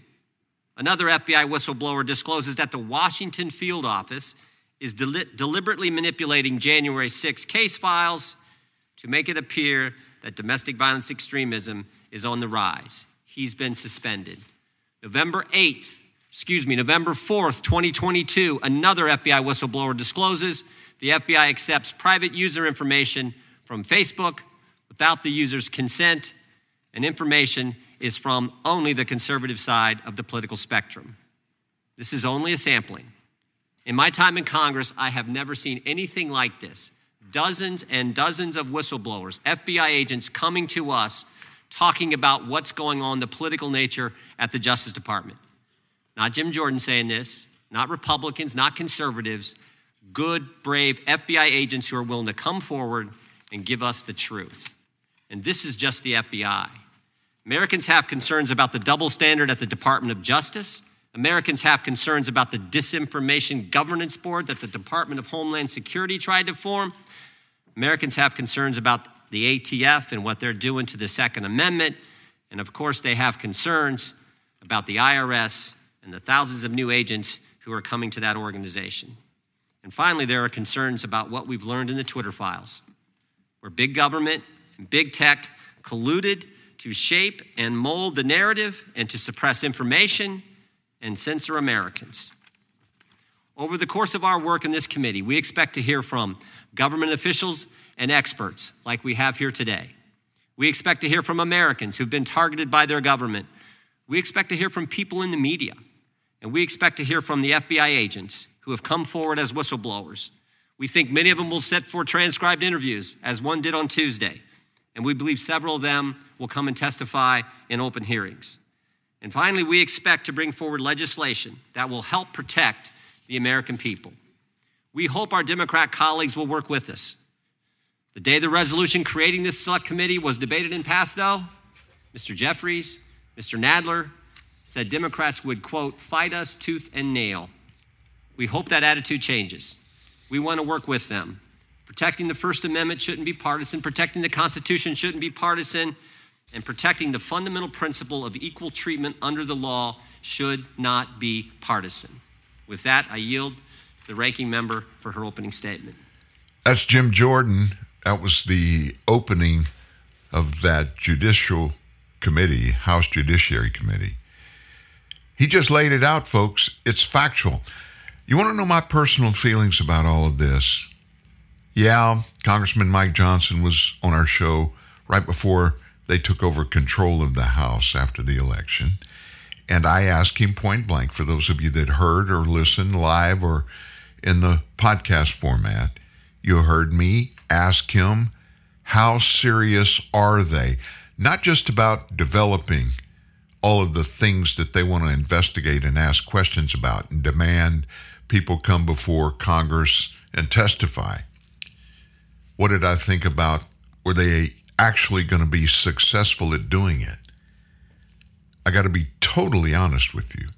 Another FBI whistleblower discloses that the Washington field office is del- deliberately manipulating January 6 case files to make it appear that domestic violence extremism is on the rise. He's been suspended. November 8th, excuse me, November 4th, 2022, another FBI whistleblower discloses the FBI accepts private user information from Facebook without the user's consent and information is from only the conservative side of the political spectrum. This is only a sampling. In my time in Congress, I have never seen anything like this. Dozens and dozens of whistleblowers, FBI agents coming to us talking about what's going on, the political nature at the Justice Department. Not Jim Jordan saying this, not Republicans, not conservatives, good, brave FBI agents who are willing to come forward and give us the truth. And this is just the FBI. Americans have concerns about the double standard at the Department of Justice. Americans have concerns about the disinformation governance board that the Department of Homeland Security tried to form. Americans have concerns about the ATF and what they're doing to the Second Amendment. And of course, they have concerns about the IRS and the thousands of new agents who are coming to that organization. And finally, there are concerns about what we've learned in the Twitter files, where big government and big tech colluded to shape and mold the narrative and to suppress information and censor Americans. Over the course of our work in this committee, we expect to hear from government officials and experts like we have here today. We expect to hear from Americans who've been targeted by their government. We expect to hear from people in the media. And we expect to hear from the FBI agents who have come forward as whistleblowers. We think many of them will set for transcribed interviews, as one did on Tuesday. And we believe several of them will come and testify in open hearings. And finally, we expect to bring forward legislation that will help protect the American people. We hope our Democrat colleagues will work with us. The day the resolution creating this select committee was debated and passed, though, Mr. Jeffries, Mr. Nadler said Democrats would, quote, fight us tooth and nail. We hope that attitude changes. We want to work with them. Protecting the First Amendment shouldn't be partisan, protecting the Constitution shouldn't be partisan, and protecting the fundamental principle of equal treatment under the law should not be partisan. With that, I yield to the ranking member for her opening statement. That's Jim Jordan. That was the opening of that judicial committee, House Judiciary Committee. He just laid it out, folks. It's factual. You want to know my personal feelings about all of this? Yeah, Congressman Mike Johnson was on our show right before they took over control of the House after the election. And I asked him point blank for those of you that heard or listened live or in the podcast format, you heard me ask him, how serious are they? Not just about developing all of the things that they want to investigate and ask questions about and demand people come before Congress and testify. What did I think about? Were they actually going to be successful at doing it? I got to be totally honest with you.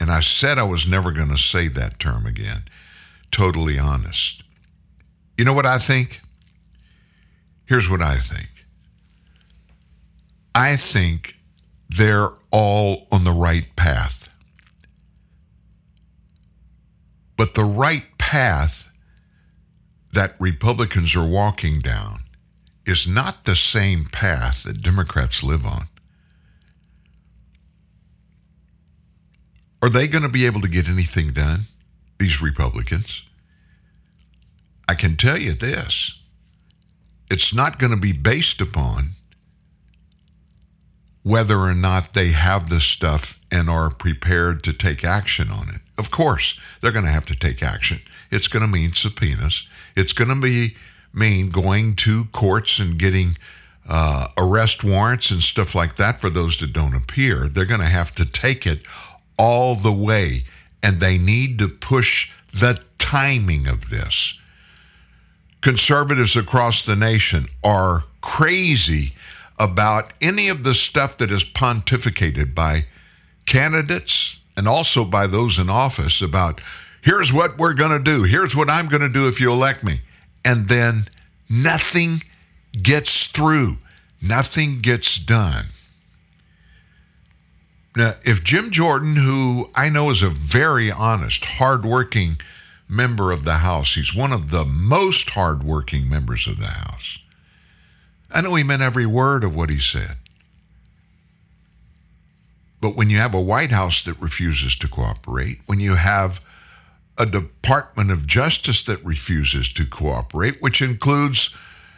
And I said I was never going to say that term again. Totally honest. You know what I think? Here's what I think I think they're all on the right path. But the right path that Republicans are walking down is not the same path that Democrats live on. Are they going to be able to get anything done, these Republicans? I can tell you this it's not going to be based upon whether or not they have this stuff and are prepared to take action on it. Of course, they're going to have to take action. It's going to mean subpoenas. It's going to be mean going to courts and getting uh, arrest warrants and stuff like that for those that don't appear. They're going to have to take it all the way, and they need to push the timing of this. Conservatives across the nation are crazy about any of the stuff that is pontificated by candidates and also by those in office about here's what we're going to do, here's what I'm going to do if you elect me. And then nothing gets through, nothing gets done. Now, if Jim Jordan, who I know is a very honest, hardworking member of the House, he's one of the most hardworking members of the House. I know he meant every word of what he said. But when you have a White House that refuses to cooperate, when you have a Department of Justice that refuses to cooperate, which includes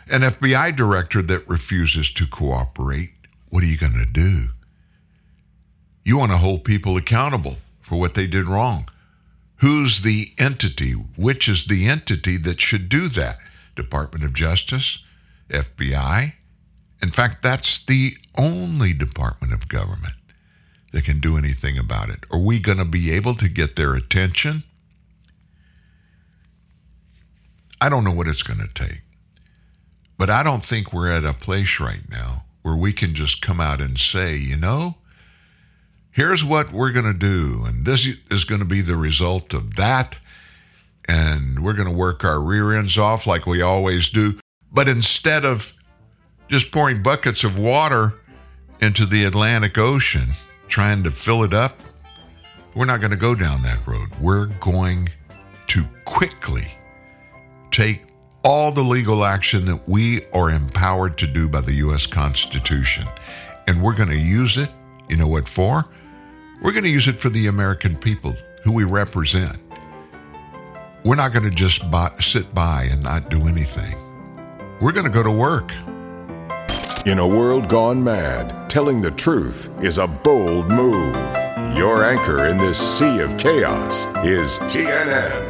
an FBI director that refuses to cooperate, what are you going to do? You want to hold people accountable for what they did wrong. Who's the entity? Which is the entity that should do that? Department of Justice? FBI? In fact, that's the only department of government that can do anything about it. Are we going to be able to get their attention? I don't know what it's going to take. But I don't think we're at a place right now where we can just come out and say, you know, here's what we're going to do, and this is going to be the result of that, and we're going to work our rear ends off like we always do. But instead of just pouring buckets of water into the Atlantic Ocean, trying to fill it up, we're not going to go down that road. We're going to quickly take all the legal action that we are empowered to do by the U.S. Constitution. And we're going to use it, you know what for? We're going to use it for the American people who we represent. We're not going to just buy, sit by and not do anything. We're going to go to work. In a world gone mad, telling the truth is a bold move. Your anchor in this sea of chaos is TNN,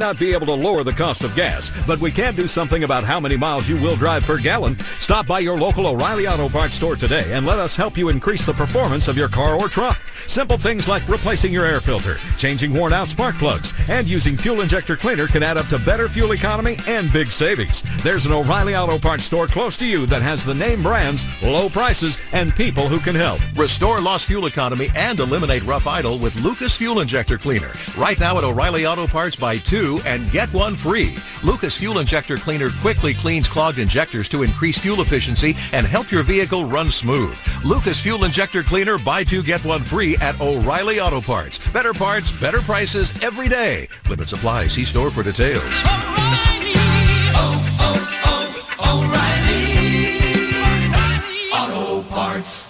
Not be able to lower the cost of gas, but we can do something about how many miles you will drive per gallon. Stop by your local O'Reilly Auto Parts store today and let us help you increase the performance of your car or truck. Simple things like replacing your air filter, changing worn out spark plugs, and using fuel injector cleaner can add up to better fuel economy and big savings. There's an O'Reilly Auto Parts store close to you that has the name brands, low prices, and people who can help. Restore lost fuel economy and eliminate rough idle with Lucas Fuel Injector Cleaner. Right now at O'Reilly Auto Parts, buy two and get one free. Lucas Fuel Injector Cleaner quickly cleans clogged injectors to increase fuel efficiency and help your vehicle run smooth. Lucas Fuel Injector Cleaner, buy two, get one free at O'Reilly Auto Parts. Better parts, better prices every day. Limit supply. See store for details. O'Reilly Auto Parts.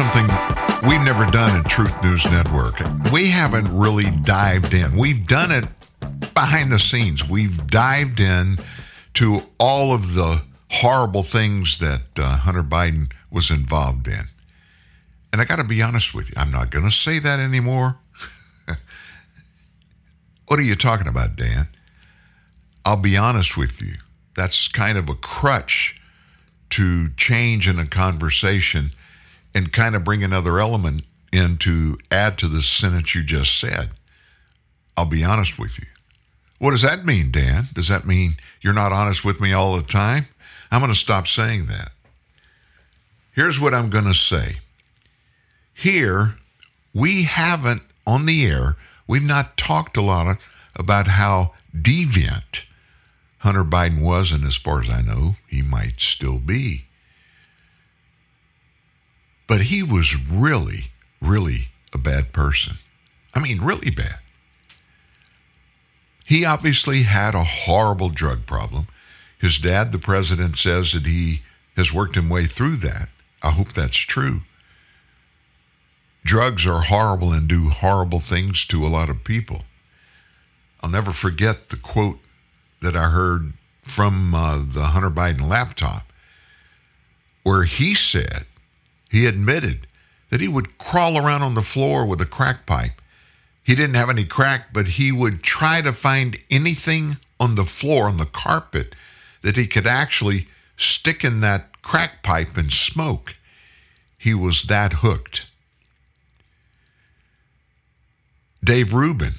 Something we've never done at Truth News Network? We haven't really dived in. We've done it behind the scenes. We've dived in to all of the horrible things that uh, Hunter Biden was involved in. And I got to be honest with you, I'm not going to say that anymore. *laughs* what are you talking about, Dan? I'll be honest with you. That's kind of a crutch to change in a conversation and kind of bring another element in to add to the sentence you just said. I'll be honest with you. What does that mean, Dan? Does that mean you're not honest with me all the time? I'm going to stop saying that. Here's what I'm going to say. Here, we haven't, on the air, we've not talked a lot about how deviant Hunter Biden was, and as far as I know, he might still be. But he was really, really a bad person. I mean, really bad. He obviously had a horrible drug problem. His dad, the president, says that he has worked his way through that. I hope that's true. Drugs are horrible and do horrible things to a lot of people. I'll never forget the quote that I heard from uh, the Hunter Biden laptop, where he said, he admitted that he would crawl around on the floor with a crack pipe. He didn't have any crack, but he would try to find anything on the floor, on the carpet, that he could actually stick in that crack pipe and smoke. He was that hooked. Dave Rubin,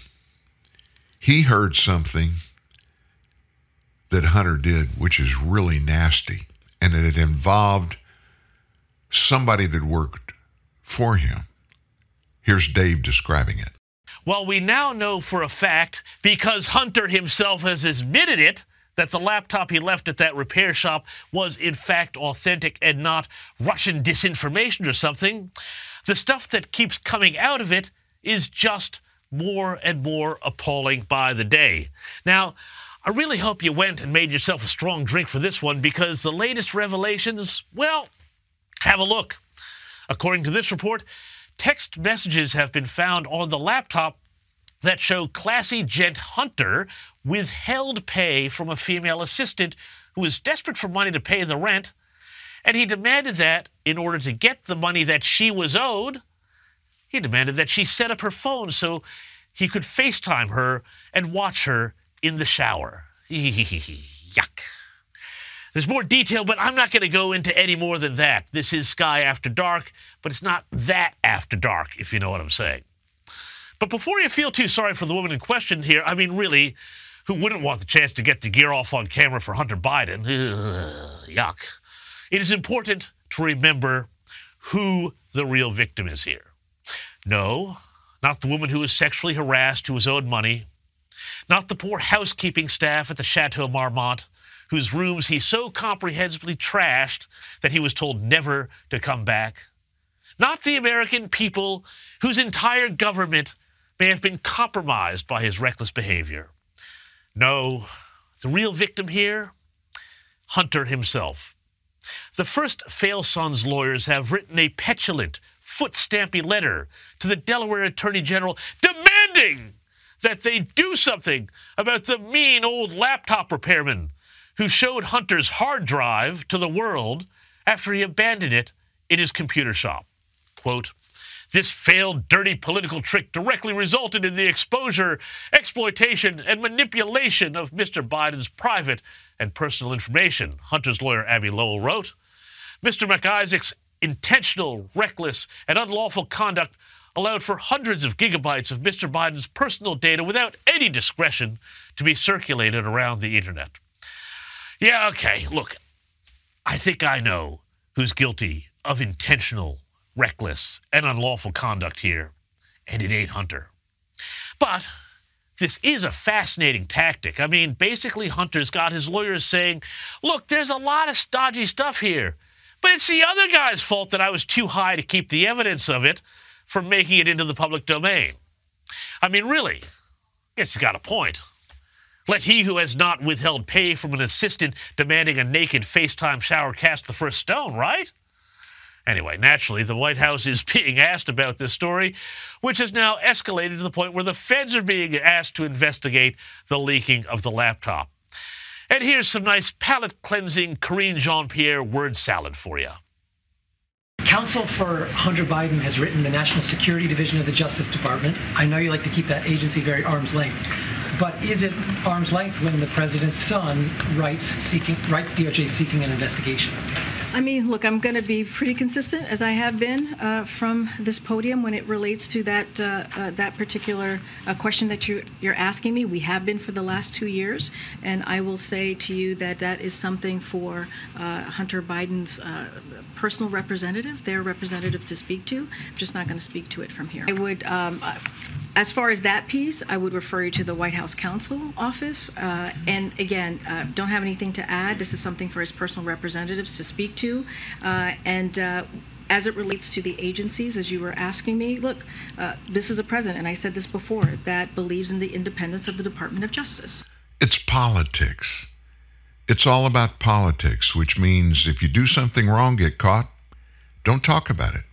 he heard something that Hunter did, which is really nasty, and it involved somebody that worked for him. Here's Dave describing it. Well, we now know for a fact, because Hunter himself has admitted it, that the laptop he left at that repair shop was in fact authentic and not Russian disinformation or something. The stuff that keeps coming out of it is just more and more appalling by the day. Now, I really hope you went and made yourself a strong drink for this one because the latest revelations, well, have a look. According to this report, text messages have been found on the laptop that show classy gent Hunter withheld pay from a female assistant who was desperate for money to pay the rent, and he demanded that in order to get the money that she was owed, he demanded that she set up her phone so he could FaceTime her and watch her in the shower. *laughs* Yuck. There's more detail, but I'm not going to go into any more than that. This is Sky After Dark, but it's not that after dark, if you know what I'm saying. But before you feel too sorry for the woman in question here, I mean, really, who wouldn't want the chance to get the gear off on camera for Hunter Biden? Ugh, yuck. It is important to remember who the real victim is here. No, not the woman who was sexually harassed, who was owed money. Not the poor housekeeping staff at the Chateau Marmont, whose rooms he so comprehensively trashed that he was told never to come back. Not the American people whose entire government may have been compromised by his reckless behavior. No, the real victim here, Hunter himself. The first Fail Sons lawyers have written a petulant, foot stampy letter to the Delaware Attorney General demanding that they do something about the mean old laptop repairman who showed Hunter's hard drive to the world after he abandoned it in his computer shop. Quote, this failed, dirty political trick directly resulted in the exposure, exploitation, and manipulation of Mr. Biden's private and personal information, Hunter's lawyer Abbe Lowell wrote. Mr. Mac Isaac's intentional, reckless, and unlawful conduct allowed for hundreds of gigabytes of Mr. Biden's personal data without any discretion to be circulated around the internet. Yeah, okay, look, I think I know who's guilty of intentional, reckless, and unlawful conduct here, and it ain't Hunter. But this is a fascinating tactic. I mean, basically, Hunter's got his lawyers saying, look, there's a lot of stodgy stuff here, but it's the other guy's fault that I was too high to keep the evidence of it from making it into the public domain. I mean, really, it's got a point. Let he who has not withheld pay from an assistant demanding a naked FaceTime shower cast the first stone, right? Anyway, naturally, the White House is *laughs* being asked about this story, which has now escalated to the point where the feds are being asked to investigate the leaking of the laptop. And here's some nice palate cleansing Karine Jean Pierre word salad for you. Counsel for Hunter Biden has written the National Security Division of the Justice Department. I know you like to keep that agency very arm's length. But is it arm's length when the president's son writes seeking writes DOJ seeking an investigation? I mean, look, I'm going to be pretty consistent as I have been uh, from this podium when it relates to that uh, uh, that particular uh, question that you you're asking me. We have been for the last two years, and I will say to you that that is something for uh, Hunter Biden's uh, personal representative, their representative, to speak to. I'm just not going to speak to it from here. I would. Um, as far as that piece, I would refer you to the White House Counsel Office. Uh, and again, uh, don't have anything to add. This is something for his personal representatives to speak to. Uh, and uh, as it relates to the agencies, as you were asking me, look, uh, this is a president, and I said this before, that believes in the independence of the Department of Justice. It's politics. It's all about politics, which means if you do something wrong, get caught, don't talk about it.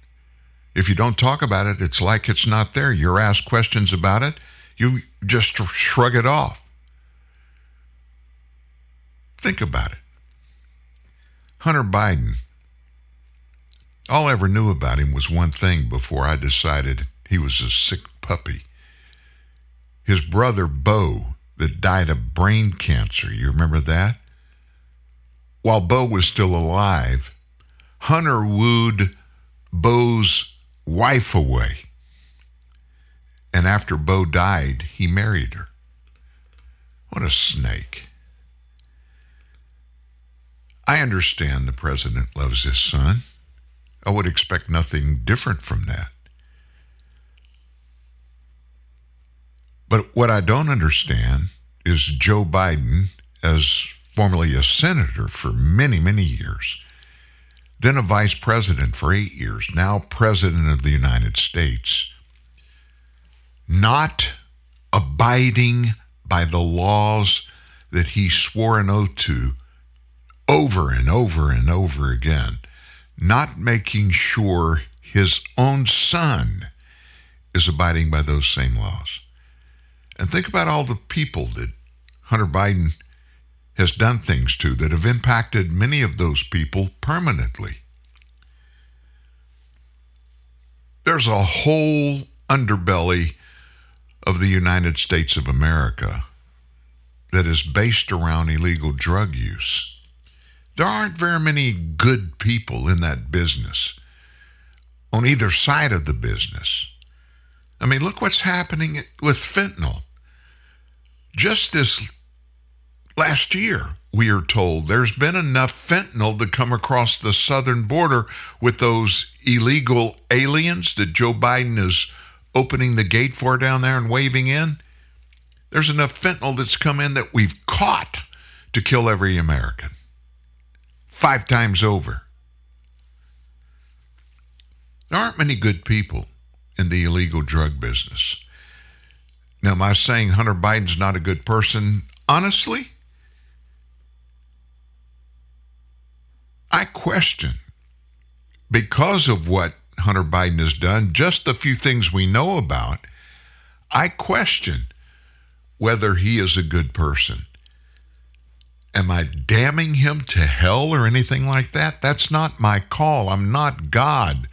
If you don't talk about it, it's like it's not there. You're asked questions about it, you just shrug it off. Think about it. Hunter Biden, all I ever knew about him was one thing before I decided he was a sick puppy. His brother, Beau, that died of brain cancer. You remember that? While Beau was still alive, Hunter wooed Beau's wife away And after Beau died, he married her. What a snake. I understand the president loves his son. I would expect nothing different from that. But what I don't understand is Joe Biden, as formerly a senator for many, many years, then a vice president for eight years, now president of the United States, not abiding by the laws that he swore an oath to over and over and over again, not making sure his own son is abiding by those same laws. And think about all the people that Hunter Biden has done things to that have impacted many of those people permanently. There's a whole underbelly of the United States of America that is based around illegal drug use. There aren't very many good people in that business on either side of the business. I mean, look what's happening with fentanyl. Just this last year, we are told there's been enough fentanyl to come across the southern border with those illegal aliens that Joe Biden is opening the gate for down there and waving in. There's enough fentanyl that's come in that we've caught to kill every American. Five times over. There aren't many good people in the illegal drug business. Now, am I saying Hunter Biden's not a good person? Honestly, I question because of what Hunter Biden has done, just a few things we know about, I question whether he is a good person. Am I damning him to hell or anything like that? That's not my call. I'm not God.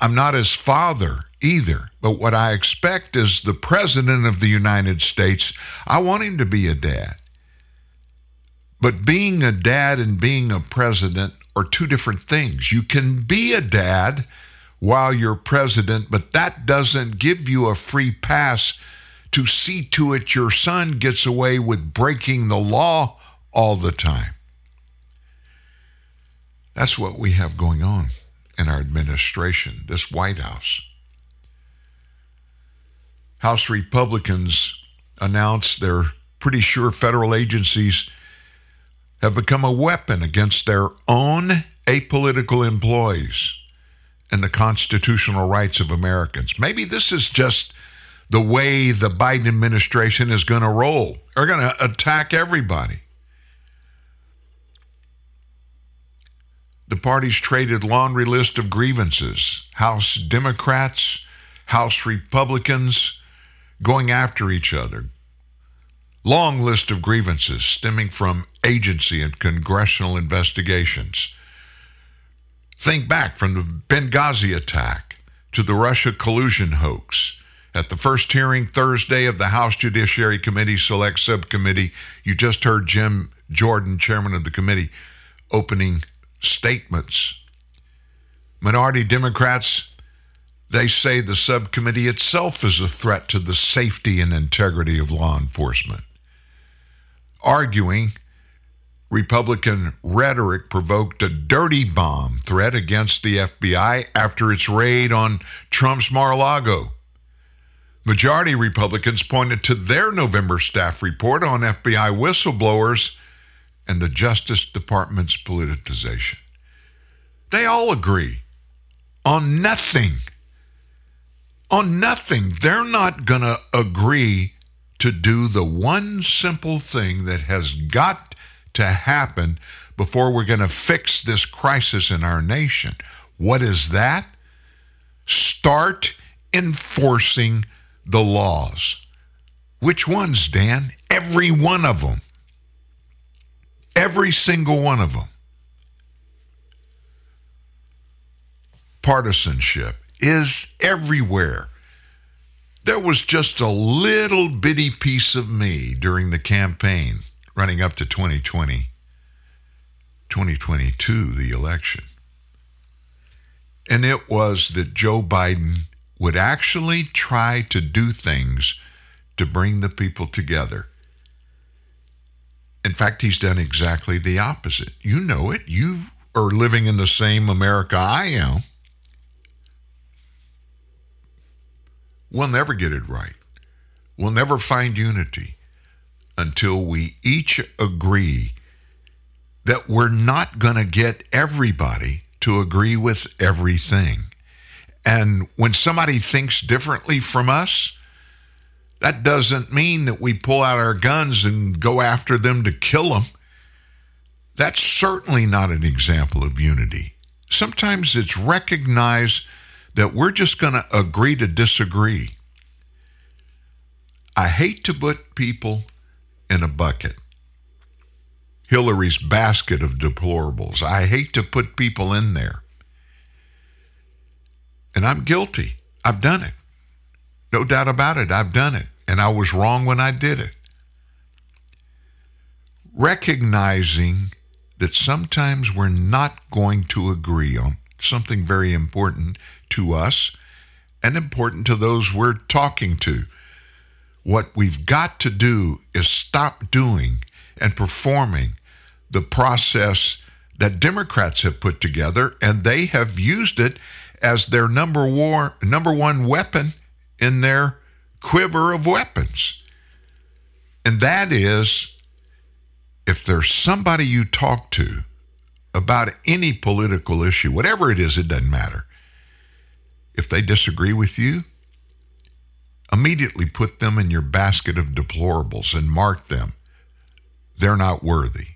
I'm not his father either. But what I expect is the president of the United States, I want him to be a dad. But being a dad and being a president are two different things. You can be a dad while you're president, but that doesn't give you a free pass to see to it your son gets away with breaking the law all the time. That's what we have going on in our administration, this White House. House Republicans announced they're pretty sure federal agencies have become a weapon against their own apolitical employees and the constitutional rights of Americans. Maybe this is just the way the Biden administration is going to roll. They're going to attack everybody. The parties traded laundry list of grievances. House Democrats, House Republicans going after each other. Long list of grievances stemming from agency and congressional investigations. Think back from the Benghazi attack to the Russia collusion hoax. At the first hearing Thursday of the House Judiciary Committee Select Subcommittee, you just heard Jim Jordan, chairman of the committee, opening statements. Minority Democrats, they say the subcommittee itself is a threat to the safety and integrity of law enforcement. Arguing Republican rhetoric provoked a dirty bomb threat against the FBI after its raid on Trump's Mar a Lago. Majority Republicans pointed to their November staff report on FBI whistleblowers and the Justice Department's politicization. They all agree on nothing. On nothing. They're not going to agree to do the one simple thing that has got to happen before we're going to fix this crisis in our nation. What is that? Start enforcing the laws. Which ones, Dan? Every one of them. Every single one of them. Partisanship is everywhere. There was just a little bitty piece of me during the campaign running up to 2020, 2022, the election. And it was that Joe Biden would actually try to do things to bring the people together. In fact, he's done exactly the opposite. You know it. You are living in the same America I am. We'll never get it right. We'll never find unity until we each agree that we're not going to get everybody to agree with everything. And when somebody thinks differently from us, that doesn't mean that we pull out our guns and go after them to kill them. That's certainly not an example of unity. Sometimes it's recognized that we're just going to agree to disagree. I hate to put people in a bucket. Hillary's basket of deplorables. I hate to put people in there. And I'm guilty. I've done it. No doubt about it. I've done it. And I was wrong when I did it. Recognizing that sometimes we're not going to agree on something very important to us and important to those we're talking to. What we've got to do is stop doing and performing the process that Democrats have put together, and they have used it as their number war, number one weapon in their quiver of weapons. And that is if there's somebody you talk to about any political issue, whatever it is, it doesn't matter. If they disagree with you, immediately put them in your basket of deplorables and mark them. They're not worthy.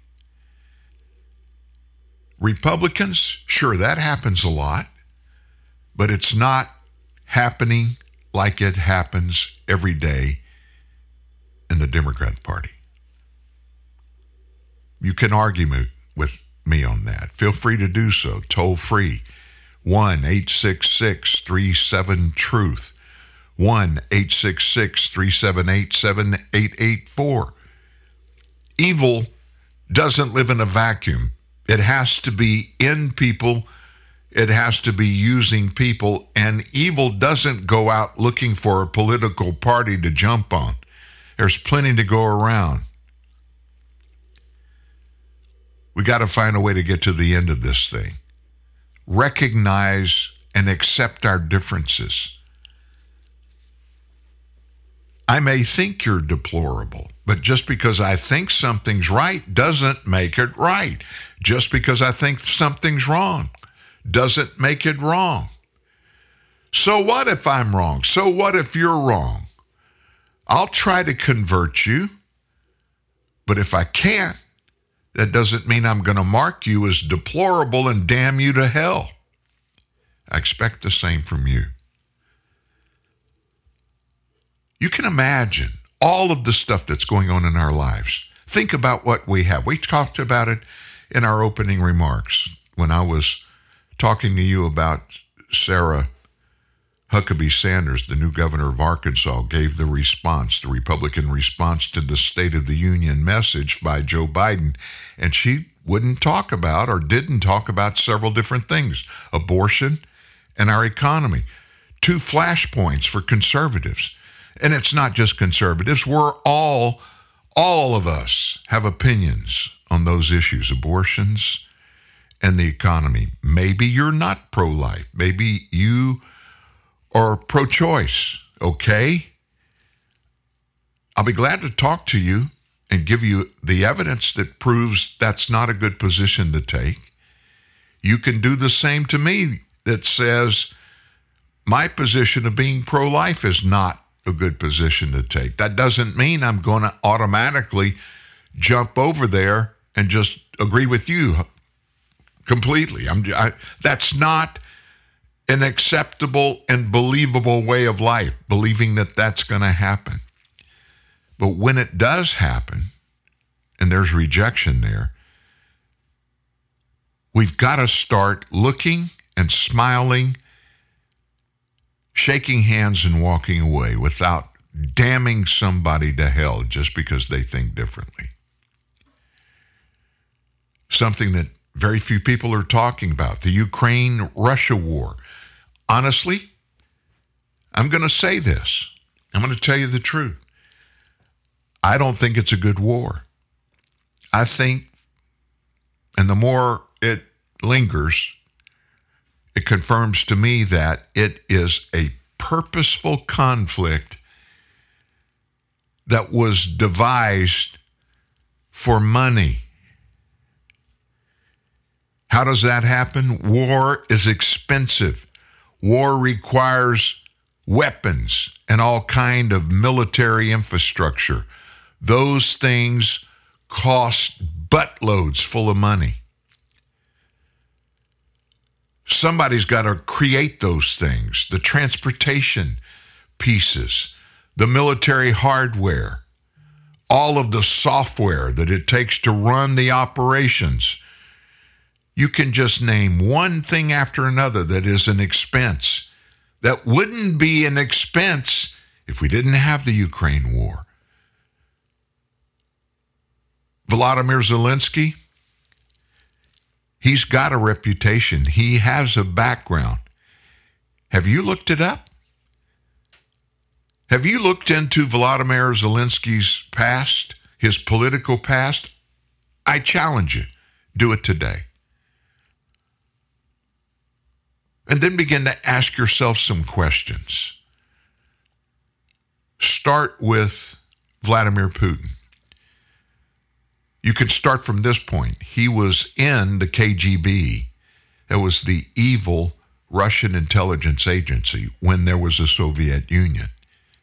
Republicans, sure, that happens a lot, but it's not happening like it happens every day in the Democrat Party. You can argue with me on that. Feel free to do so. Toll free 1 866 37 Truth. 1 866 378 7884. Evil doesn't live in a vacuum. It has to be in people, it has to be using people, and evil doesn't go out looking for a political party to jump on. There's plenty to go around. We got to find a way to get to the end of this thing. Recognize and accept our differences. I may think you're deplorable, but just because I think something's right doesn't make it right. Just because I think something's wrong doesn't make it wrong. So what if I'm wrong? So what if you're wrong? I'll try to convert you, but if I can't, that doesn't mean I'm going to mark you as deplorable and damn you to hell. I expect the same from you. You can imagine all of the stuff that's going on in our lives. Think about what we have. We talked about it in our opening remarks when I was talking to you about Sarah Huckabee Sanders, the new governor of Arkansas, gave the response, the Republican response to the State of the Union message by Joe Biden. And she wouldn't talk about or didn't talk about several different things abortion and our economy. Two flashpoints for conservatives. And it's not just conservatives, we're all, all of us have opinions on those issues abortions and the economy. Maybe you're not pro life. Maybe you are pro choice, okay? I'll be glad to talk to you and give you the evidence that proves that's not a good position to take. You can do the same to me that says my position of being pro life is not a good position to take. That doesn't mean I'm going to automatically jump over there and just agree with you completely. I'm I, that's not an acceptable and believable way of life, believing that that's going to happen. But when it does happen, and there's rejection there, we've got to start looking and smiling, shaking hands and walking away without damning somebody to hell just because they think differently. Something that very few people are talking about the Ukraine Russia war. Honestly, I'm going to say this. I'm going to tell you the truth. I don't think it's a good war. I think, and the more it lingers, it confirms to me that it is a purposeful conflict that was devised for money. How does that happen? War is expensive. War requires weapons and all kind of military infrastructure. Those things cost buttloads full of money. Somebody's got to create those things the transportation pieces, the military hardware, all of the software that it takes to run the operations. You can just name one thing after another that is an expense that wouldn't be an expense if we didn't have the Ukraine war. Volodymyr Zelensky, he's got a reputation, he has a background. Have you looked it up? Have you looked into Volodymyr Zelensky's past, his political past? I challenge you. Do it today. And then begin to ask yourself some questions. Start with Vladimir Putin. You can start from this point. He was in the KGB. It was the evil Russian intelligence agency when there was a Soviet Union.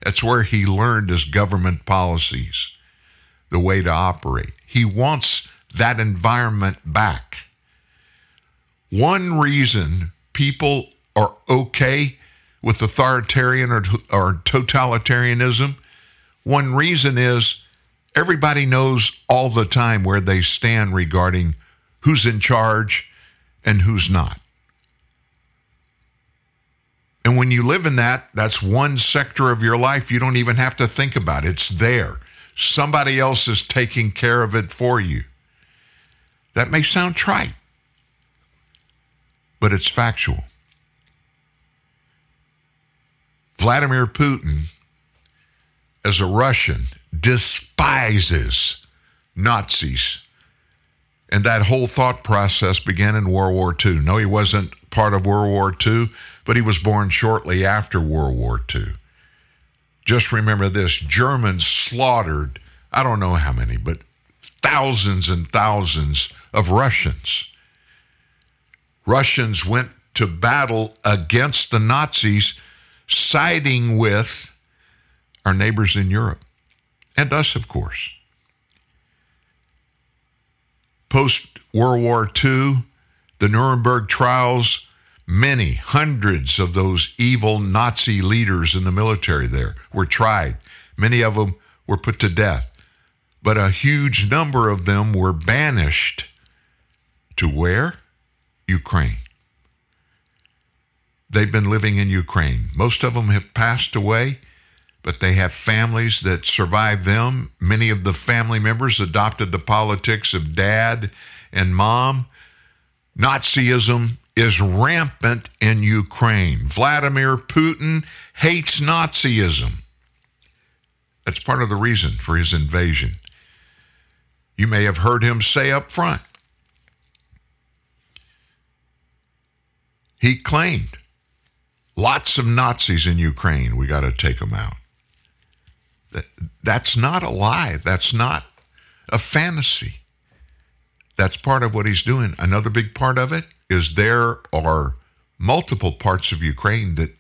That's where he learned his government policies, the way to operate. He wants that environment back. One reason people are okay with authoritarian or, or totalitarianism, one reason is everybody knows all the time where they stand regarding who's in charge and who's not. And when you live in that, that's one sector of your life you don't even have to think about. It's there. Somebody else is taking care of it for you. That may sound trite, but it's factual. Vladimir Putin, as a Russian, despises Nazis. And that whole thought process began in World War II. No, he wasn't part of World War II, but he was born shortly after World War II. Just remember this Germans slaughtered, I don't know how many, but thousands and thousands of Russians. Russians went to battle against the Nazis, siding with our neighbors in Europe and us, of course. Post World War II, the Nuremberg trials, many, hundreds of those evil Nazi leaders in the military there were tried. Many of them were put to death. But a huge number of them were banished to where? Ukraine. They've been living in Ukraine. Most of them have passed away, but they have families that survived them. Many of the family members adopted the politics of dad and mom. Nazism is rampant in Ukraine. Vladimir Putin hates Nazism. That's part of the reason for his invasion. You may have heard him say up front. He claimed lots of Nazis in Ukraine. We got to take them out. That, that's not a lie. That's not a fantasy. That's part of what he's doing. Another big part of it is there are multiple parts of Ukraine that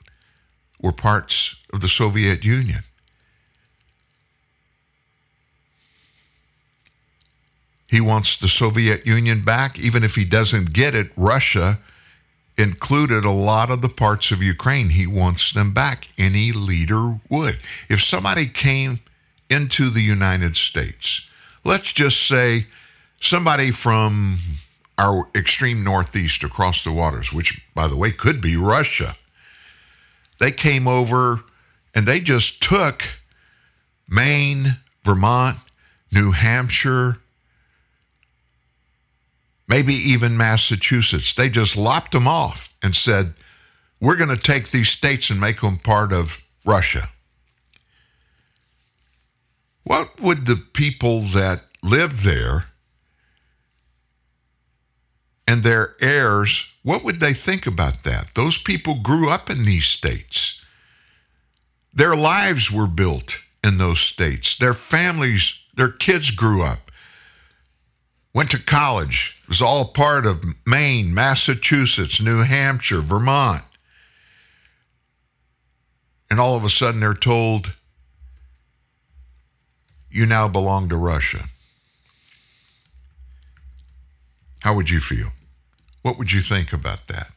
were parts of the Soviet Union. He wants the Soviet Union back. Even if he doesn't get it, Russia included a lot of the parts of Ukraine. He wants them back. Any leader would. If somebody came into the United States, let's just say somebody from our extreme northeast across the waters, which, by the way, could be Russia, they came over and they just took Maine, Vermont, New Hampshire, maybe even Massachusetts. They just lopped them off and said, we're going to take these states and make them part of Russia. What would the people that live there and their heirs, what would they think about that? Those people grew up in these states. Their lives were built in those states. Their families, their kids grew up, went to college. It was all part of Maine, Massachusetts, New Hampshire, Vermont. And all of a sudden they're told, you now belong to Russia. How would you feel? What would you think about that?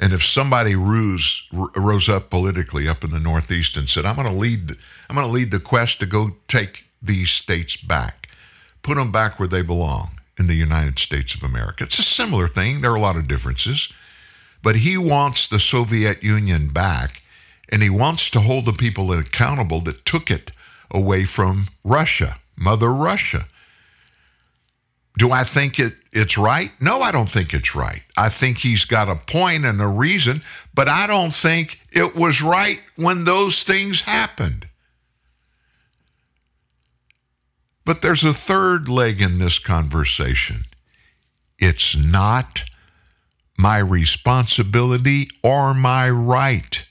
And if somebody rose, rose up politically up in the Northeast and said, "I'm going to lead, I'm going to lead the quest to go take these states back, put them back where they belong in the United States of America," it's a similar thing. There are a lot of differences, but he wants the Soviet Union back, and he wants to hold the people accountable that took it away from Russia, Mother Russia. Do I think it, it's right? No, I don't think it's right. I think he's got a point and a reason, but I don't think it was right when those things happened. But there's a third leg in this conversation. It's not my responsibility or my right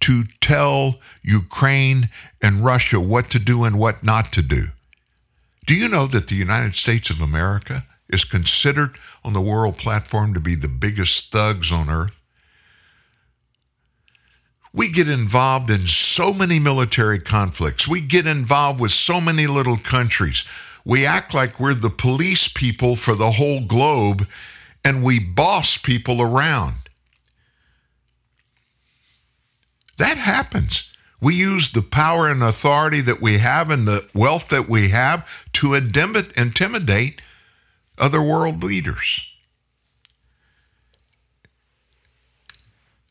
to tell Ukraine and Russia what to do and what not to do. Do you know that the United States of America is considered on the world platform to be the biggest thugs on earth? We get involved in so many military conflicts. We get involved with so many little countries. We act like we're the police people for the whole globe and we boss people around. That happens. We use the power and authority that we have and the wealth that we have to intimidate other world leaders.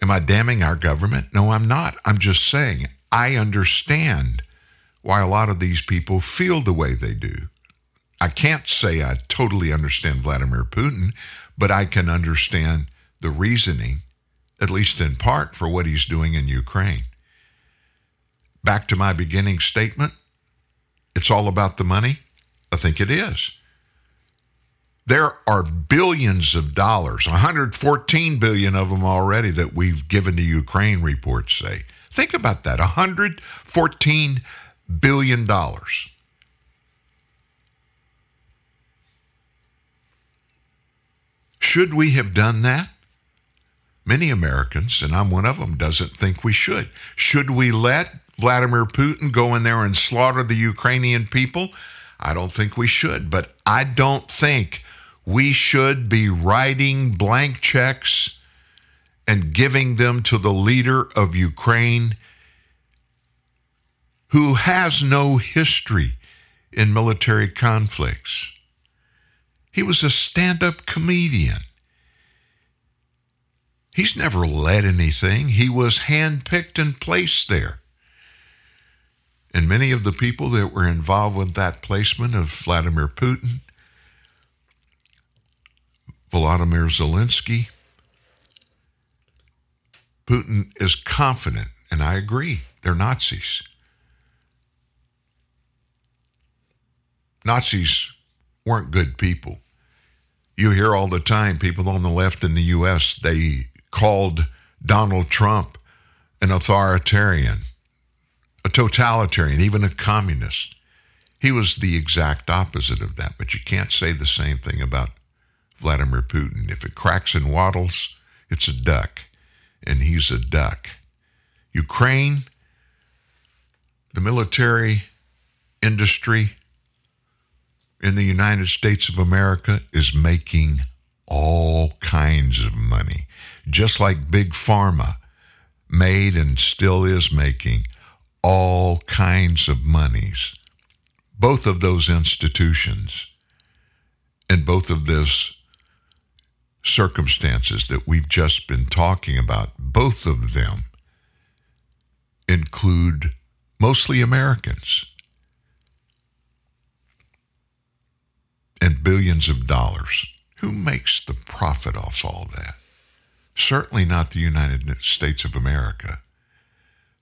Am I damning our government? No, I'm not. I'm just saying I understand why a lot of these people feel the way they do. I can't say I totally understand Vladimir Putin, but I can understand the reasoning, at least in part, for what he's doing in Ukraine. Back to my beginning statement it's all about the money. I think it is. There are billions of dollars, 114 billion of them already that we've given to Ukraine, reports say. Think about that 114 billion dollars. Should we have done that? Many Americans, and I'm one of them, doesn't think we should. Should we let Vladimir Putin go in there and slaughter the Ukrainian people? I don't think we should, but I don't think we should be writing blank checks and giving them to the leader of Ukraine who has no history in military conflicts. He was a stand up comedian. He's never led anything. He was handpicked and placed there. And many of the people that were involved with that placement of Vladimir Putin, Volodymyr Zelensky, Putin is confident, and I agree, they're Nazis. Nazis weren't good people. You hear all the time people on the left in the U.S., they called Donald Trump an authoritarian a totalitarian, even a communist. He was the exact opposite of that, but you can't say the same thing about Vladimir Putin. If it cracks and waddles, it's a duck, and he's a duck. Ukraine, the military industry in the United States of America is making all kinds of money, just like Big Pharma made and still is making all kinds of monies. Both of those institutions and both of those circumstances that we've just been talking about, both of them include mostly Americans and billions of dollars. Who makes the profit off all that? Certainly not the United States of America.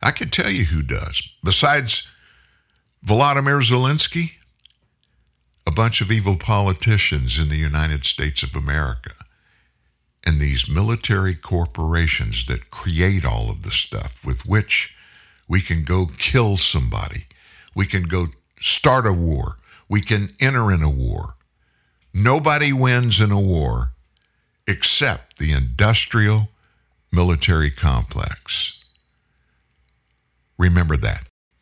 I could tell you who does. Besides Volodymyr Zelensky, a bunch of evil politicians in the United States of America and these military corporations that create all of the stuff with which we can go kill somebody, we can go start a war, we can enter in a war. Nobody wins in a war except the industrial military complex. Remember that.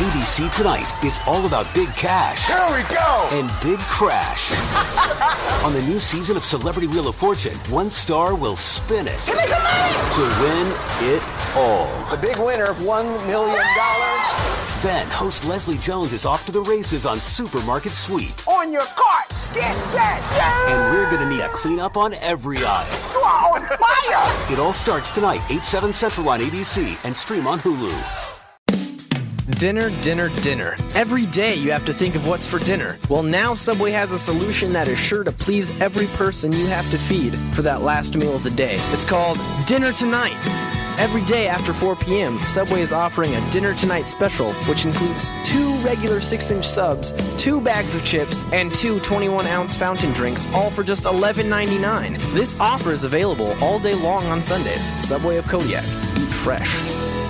ABC Tonight, it's all about big cash. Here we go! And big crash. *laughs* On the new season of Celebrity Wheel of Fortune, one star will spin it Give me the money! to win it all. The big winner, of $1 million. Then, host Leslie Jones is off to the races on Supermarket Sweep. On your carts, get set, go! And we're going to need a cleanup on every aisle. You are on fire! It all starts tonight, 8, 7 Central on ABC and stream on Hulu. Dinner, dinner, dinner. Every day you have to think of what's for dinner. Well, now Subway has a solution that is sure to please every person you have to feed for that last meal of the day. It's called Dinner Tonight. Every day after 4 p.m., Subway is offering a Dinner Tonight special, which includes two regular 6 inch subs, two bags of chips, and two 21 ounce fountain drinks, all for just $11.99. This offer is available all day long on Sundays. Subway of Kodiak. Eat fresh.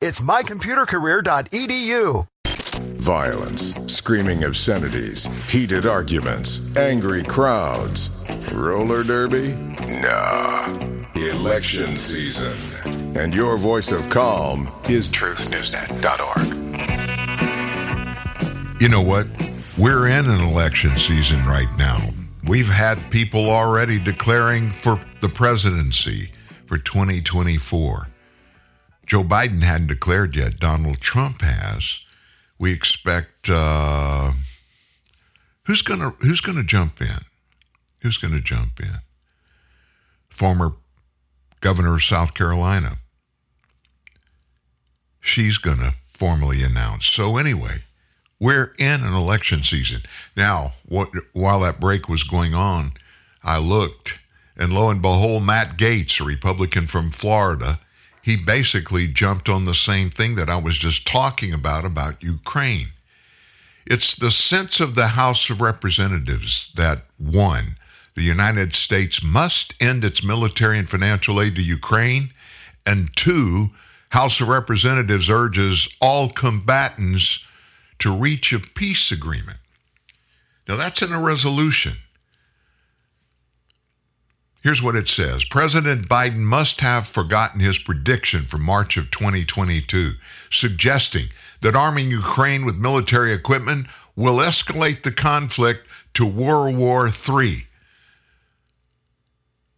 It's mycomputercareer.edu. Violence, screaming obscenities, heated arguments, angry crowds. Roller derby? Nah. Election season. And your voice of calm is truthnewsnet.org. You know what? We're in an election season right now. We've had people already declaring for the presidency for 2024. Joe Biden hadn't declared yet. Donald Trump has. We expect uh, who's gonna who's gonna jump in? Who's gonna jump in? Former governor of South Carolina. She's gonna formally announce. So anyway, we're in an election season now. What while that break was going on, I looked, and lo and behold, Matt Gaetz, a Republican from Florida he basically jumped on the same thing that I was just talking about about Ukraine. It's the sense of the House of Representatives that one, the United States must end its military and financial aid to Ukraine, and two, House of Representatives urges all combatants to reach a peace agreement. Now that's in a resolution. Here's what it says President Biden must have forgotten his prediction from March of 2022, suggesting that arming Ukraine with military equipment will escalate the conflict to World War III.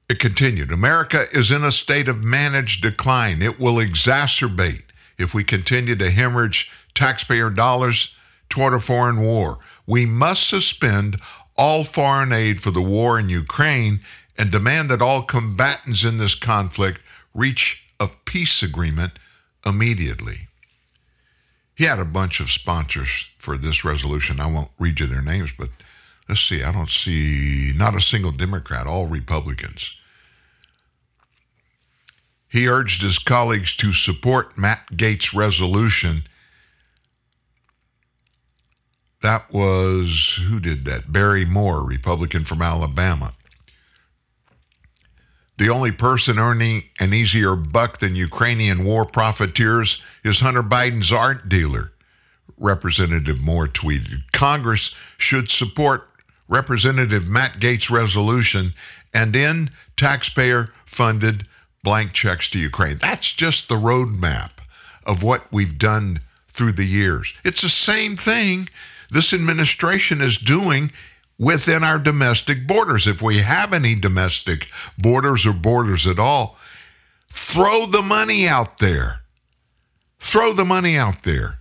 It continued America is in a state of managed decline. It will exacerbate if we continue to hemorrhage taxpayer dollars toward a foreign war. We must suspend all foreign aid for the war in Ukraine and demand that all combatants in this conflict reach a peace agreement immediately. He had a bunch of sponsors for this resolution. I won't read you their names, but let's see. I don't see not a single Democrat, all Republicans. He urged his colleagues to support Matt Gaetz' resolution. That was, who did that? Barry Moore, Republican from Alabama. The only person earning an easier buck than Ukrainian war profiteers is Hunter Biden's art dealer. Representative Moore tweeted Congress should support Representative Matt Gaetz' resolution and end taxpayer funded blank checks to Ukraine. That's just the roadmap of what we've done through the years. It's the same thing this administration is doing within our domestic borders. If we have any domestic borders or borders at all, throw the money out there. Throw the money out there.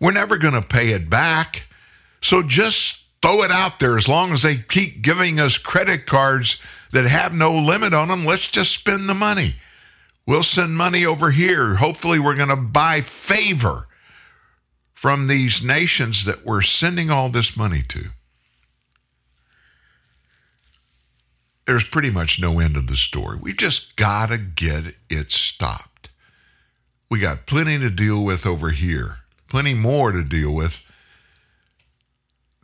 We're never going to pay it back. So just throw it out there as long as they keep giving us credit cards that have no limit on them. Let's just spend the money. We'll send money over here. Hopefully, we're going to buy favor from these nations that we're sending all this money to. There's pretty much no end of the story. We just got to get it stopped. We got plenty to deal with over here, plenty more to deal with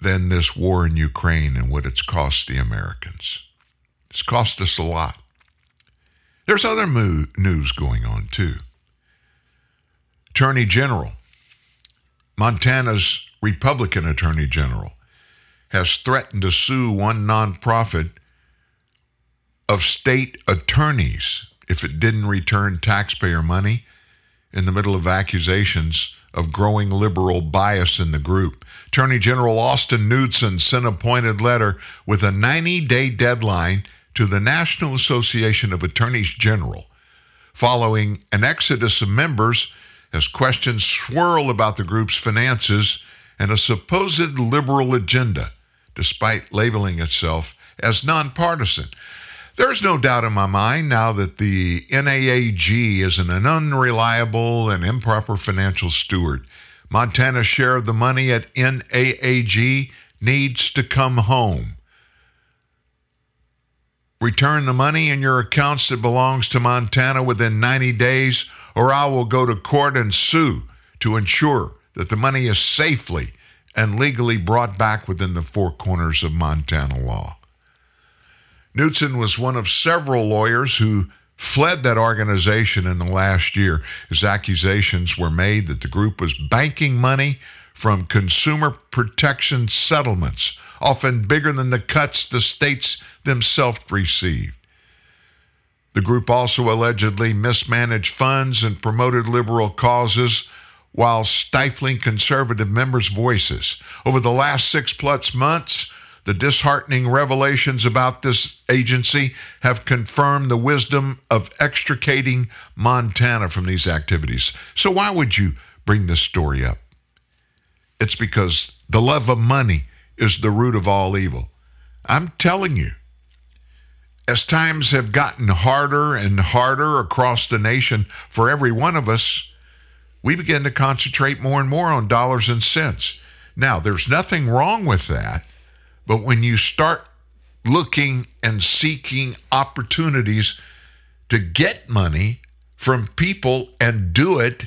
than this war in Ukraine and what it's cost the Americans. It's cost us a lot. There's other mo- news going on too. Attorney General, Montana's Republican Attorney General, has threatened to sue one nonprofit of state attorneys if it didn't return taxpayer money in the middle of accusations of growing liberal bias in the group. Attorney General Austin Knudsen sent a pointed letter with a 90 day deadline to the National Association of Attorneys General following an exodus of members as questions swirl about the group's finances and a supposed liberal agenda, despite labeling itself as nonpartisan. There's no doubt in my mind now that the NAAG is an unreliable and improper financial steward. Montana's share of the money at NAAG needs to come home. Return the money in your accounts that belongs to Montana within 90 days, or I will go to court and sue to ensure that the money is safely and legally brought back within the four corners of Montana law. Knudsen was one of several lawyers who fled that organization in the last year as accusations were made that the group was banking money from consumer protection settlements, often bigger than the cuts the states themselves received. The group also allegedly mismanaged funds and promoted liberal causes while stifling conservative members' voices. Over the last six plus months, the disheartening revelations about this agency have confirmed the wisdom of extricating Montana from these activities. So, why would you bring this story up? It's because the love of money is the root of all evil. I'm telling you, as times have gotten harder and harder across the nation for every one of us, we begin to concentrate more and more on dollars and cents. Now, there's nothing wrong with that, but when you start looking and seeking opportunities to get money from people and do it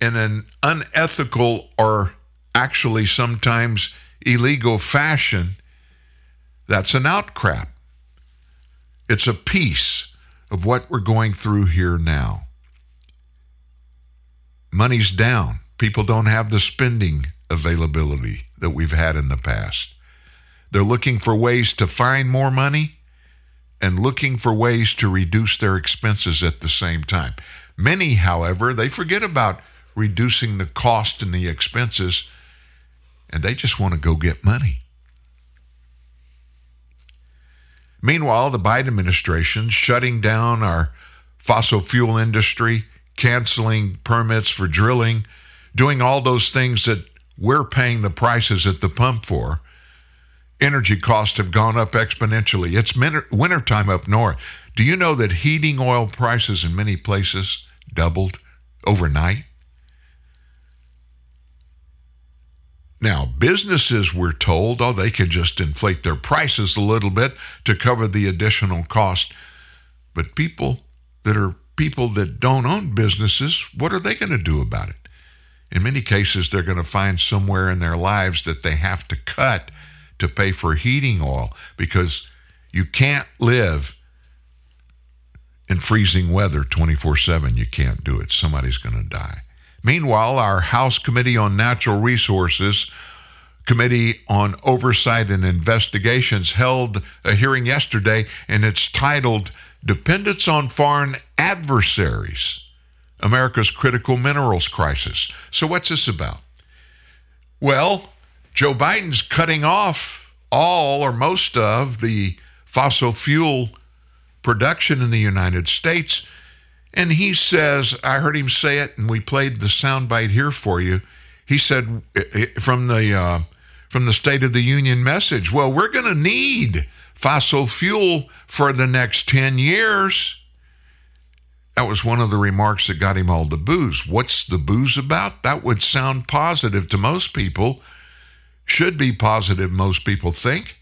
in an unethical or actually sometimes illegal fashion, that's an outcrop. It's a piece of what we're going through here now. Money's down. People don't have the spending availability that we've had in the past. They're looking for ways to find more money and looking for ways to reduce their expenses at the same time. Many, however, they forget about reducing the cost and the expenses and they just want to go get money. Meanwhile, the Biden administration shutting down our fossil fuel industry, canceling permits for drilling, doing all those things that we're paying the prices at the pump for. Energy costs have gone up exponentially. It's wintertime up north. Do you know that heating oil prices in many places doubled overnight? Now, businesses, we're told, oh, they can just inflate their prices a little bit to cover the additional cost. But people that are people that don't own businesses, what are they going to do about it? In many cases, they're going to find somewhere in their lives that they have to cut to pay for heating oil because you can't live in freezing weather 24 7. You can't do it. Somebody's going to die. Meanwhile, our House Committee on Natural Resources, Committee on Oversight and Investigations held a hearing yesterday, and it's titled Dependence on Foreign Adversaries America's Critical Minerals Crisis. So, what's this about? Well, Joe Biden's cutting off all or most of the fossil fuel production in the United States. And he says, I heard him say it, and we played the soundbite here for you. He said from the uh, from the State of the Union message, well, we're going to need fossil fuel for the next 10 years. That was one of the remarks that got him all the boos. What's the boos about? That would sound positive to most people. Should be positive, most people think.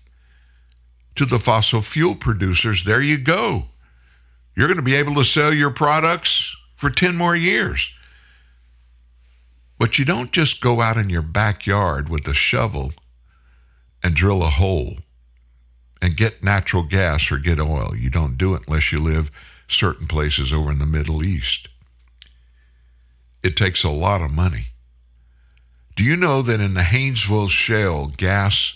To the fossil fuel producers, there you go. You're going to be able to sell your products for 10 more years. But you don't just go out in your backyard with a shovel and drill a hole and get natural gas or get oil. You don't do it unless you live certain places over in the Middle East. It takes a lot of money. Do you know that in the Haynesville Shale gas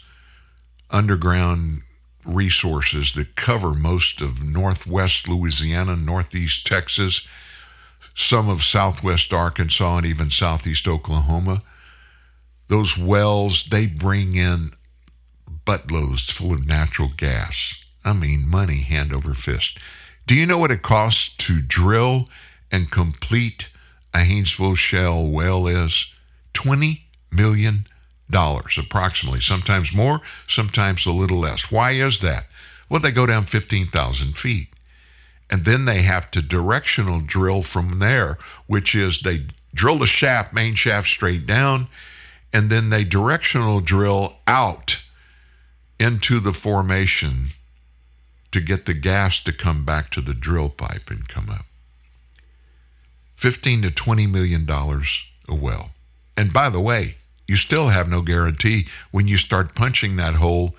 underground resources that cover most of northwest Louisiana, northeast Texas, some of southwest Arkansas, and even southeast Oklahoma, those wells, they bring in buttloads full of natural gas. I mean, money hand over fist. Do you know what it costs to drill and complete a Haynesville Shale well is? $20 million dollars approximately. Sometimes more, sometimes a little less. Why is that? Well, they go down 15,000 feet. And then they have to directional drill from there, which is they drill the shaft, main shaft straight down, and then they directional drill out into the formation to get the gas to come back to the drill pipe and come up. 15 to 20 million dollars a well. And by the way, you still have no guarantee when you start punching that hole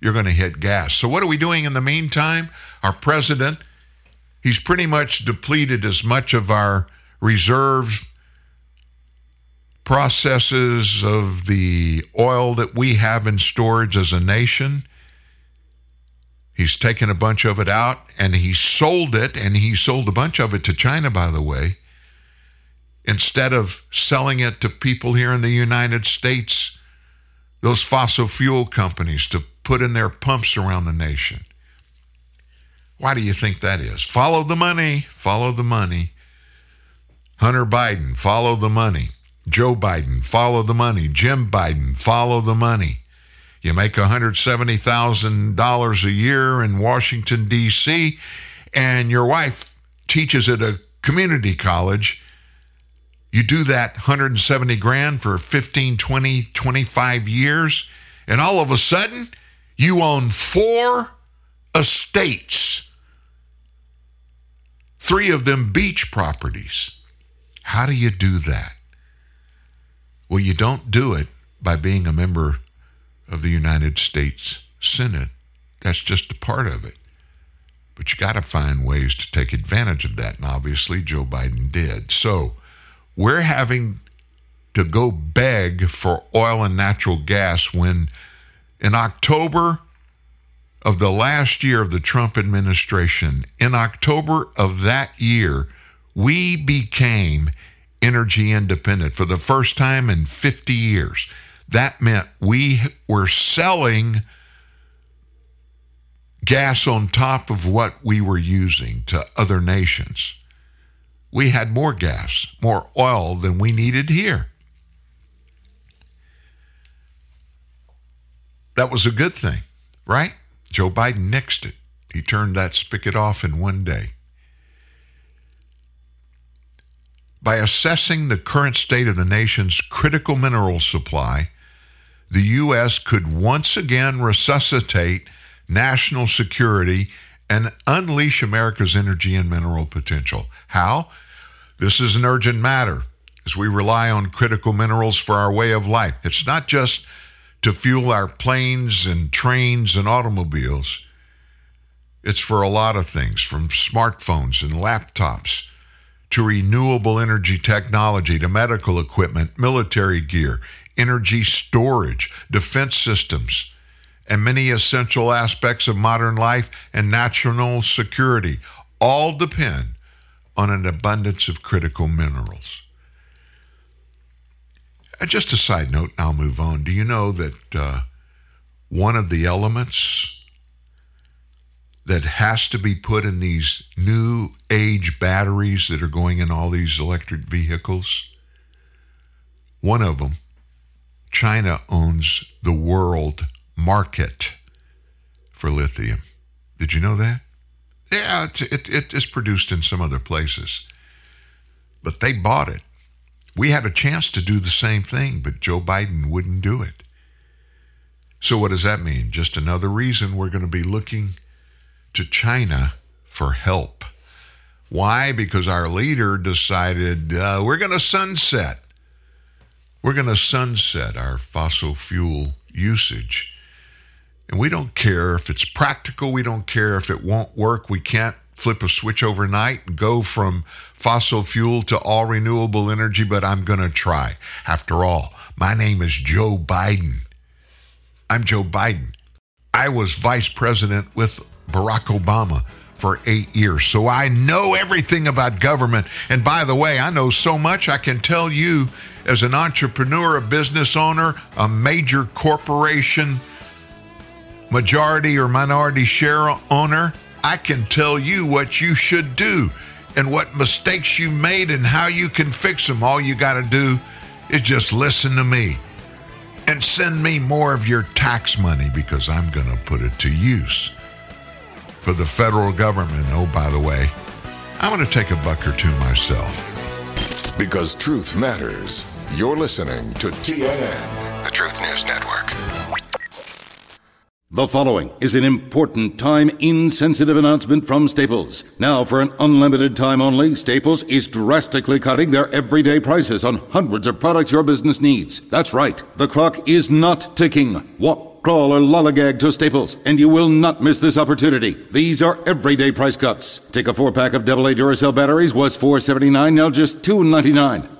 you're going to hit gas. So what are we doing in the meantime? Our president, he's pretty much depleted as much of our reserves processes of the oil that we have in storage as a nation He's taken a bunch of it out and he sold it, and he sold a bunch of it to China, by the way, instead of selling it to people here in the United States, those fossil fuel companies to put in their pumps around the nation. Why do you think that is? Follow the money, follow the money. Hunter Biden, follow the money. Joe Biden, follow the money. Jim Biden, follow the money. You make $170,000 a year in Washington, D.C., and your wife teaches at a community college. You do that 170 grand for 15, 20, 25 years, and all of a sudden, you own four estates, three of them beach properties. How do you do that? Well, you don't do it by being a member of the United States Senate. That's just a part of it. But you got to find ways to take advantage of that. And obviously, Joe Biden did. So we're having to go beg for oil and natural gas when in October of the last year of the Trump administration, in October of that year, we became energy independent for the first time in 50 years that meant we were selling gas on top of what we were using to other nations. We had more gas, more oil than we needed here. That was a good thing, right? Joe Biden nixed it. He turned that spigot off in one day. By assessing the current state of the nation's critical mineral supply, the U.S. could once again resuscitate national security and unleash America's energy and mineral potential. How? This is an urgent matter as we rely on critical minerals for our way of life. It's not just to fuel our planes and trains and automobiles. It's for a lot of things, from smartphones and laptops to renewable energy technology to medical equipment, military gear, energy storage, defense systems, and many essential aspects of modern life and national security all depend on an abundance of critical minerals. Uh, Just a side note, and I'll move on. Do you know that uh, one of the elements that has to be put in these new age batteries that are going in all these electric vehicles? One of them, China owns the world market for lithium. Did you know that? Yeah, it, it, it is produced in some other places, but they bought it. We had a chance to do the same thing, but Joe Biden wouldn't do it. So, what does that mean? Just another reason we're going to be looking to China for help. Why? Because our leader decided uh, we're going to sunset. We're going to sunset our fossil fuel usage. And we don't care if it's practical. We don't care if it won't work. We can't flip a switch overnight and go from fossil fuel to all renewable energy, but I'm going to try. After all, my name is Joe Biden. I'm Joe Biden. I was vice president with Barack Obama for eight years, so I know everything about government. And by the way, I know so much I can tell you as an entrepreneur, a business owner, a major corporation, majority or minority share owner, I can tell you what you should do and what mistakes you made and how you can fix them. All you got to do is just listen to me and send me more of your tax money because I'm going to put it to use for the federal government. Oh, by the way, I'm going to take a buck or two myself. Because truth matters. You're listening to TNN, the Truth News Network. The following is an important time insensitive announcement from Staples. Now, for an unlimited time only, Staples is drastically cutting their everyday prices on hundreds of products your business needs. That's right, the clock is not ticking. Walk, crawl, or lollygag to Staples, and you will not miss this opportunity. These are everyday price cuts. Take a four pack of AA Duracell batteries was $4.79, now just $2.99.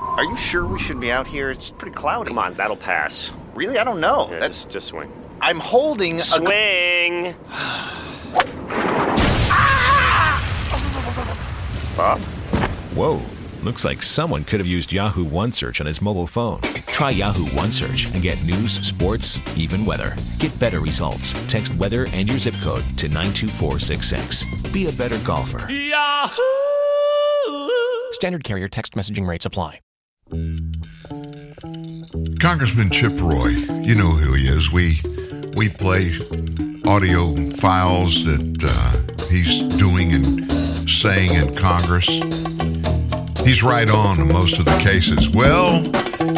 Are you sure we should be out here? It's pretty cloudy. Come on, that'll pass. Really? I don't know. Yeah, That's just, just swing. I'm holding a Swing! Ah! Bob? Whoa. Looks like someone could have used Yahoo OneSearch on his mobile phone. Try Yahoo OneSearch and get news, sports, even weather. Get better results. Text weather and your zip code to 92466. Be a better golfer. Yahoo! Standard carrier text messaging rates apply. Congressman Chip Roy, you know who he is. We we play audio files that uh, he's doing and saying in Congress. He's right on in most of the cases. Well,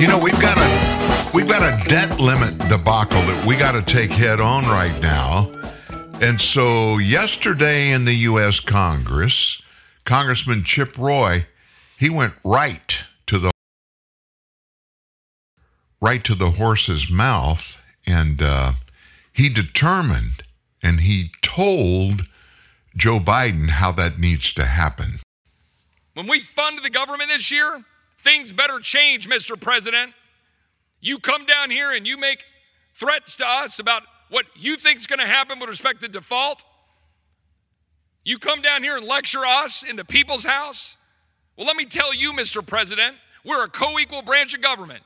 you know we've got a we've got a debt limit debacle that we got to take head on right now. And so yesterday in the U.S. Congress, Congressman Chip Roy, he went right right to the horse's mouth, and uh, he determined and he told Joe Biden how that needs to happen. When we fund the government this year, things better change, Mr. President. You come down here and you make threats to us about what you think is going to happen with respect to default. You come down here and lecture us in the people's house. Well, let me tell you, Mr. President, we're a co equal branch of government.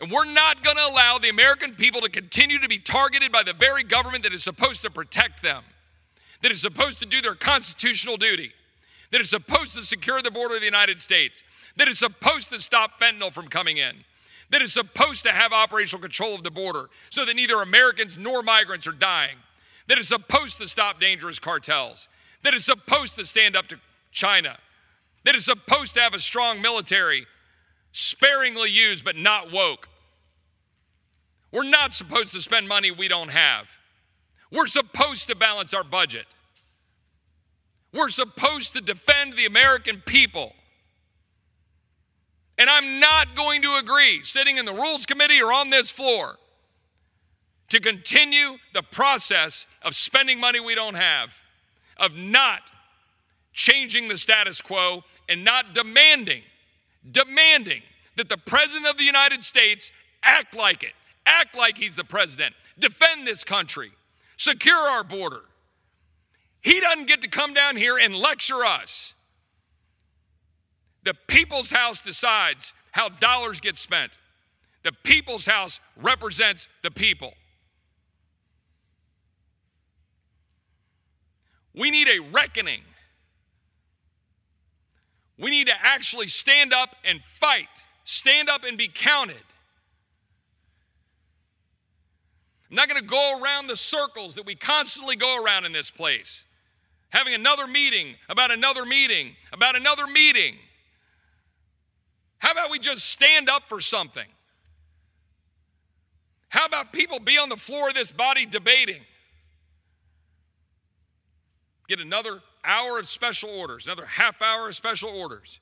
And we're not going to allow the American people to continue to be targeted by the very government that is supposed to protect them, that is supposed to do their constitutional duty, that is supposed to secure the border of the United States, that is supposed to stop fentanyl from coming in, that is supposed to have operational control of the border so that neither Americans nor migrants are dying, that is supposed to stop dangerous cartels, that is supposed to stand up to China, that is supposed to have a strong military, sparingly used but not woke. We're not supposed to spend money we don't have. We're supposed to balance our budget. We're supposed to defend the American people. And I'm not going to agree, sitting in the Rules Committee or on this floor, to continue the process of spending money we don't have, of not changing the status quo and not demanding, demanding that the President of the United States act like it, act like he's the President, defend this country, secure our border. He doesn't get to come down here and lecture us. The people's house decides how dollars get spent. The people's house represents the people. We need a reckoning. We need to actually stand up and fight, stand up and be counted. I'm not going to go around the circles that we constantly go around in this place, having another meeting about another meeting about another meeting. How about we just stand up for something? How about people be on the floor of this body debating? Get another hour of special orders, another half hour of special orders.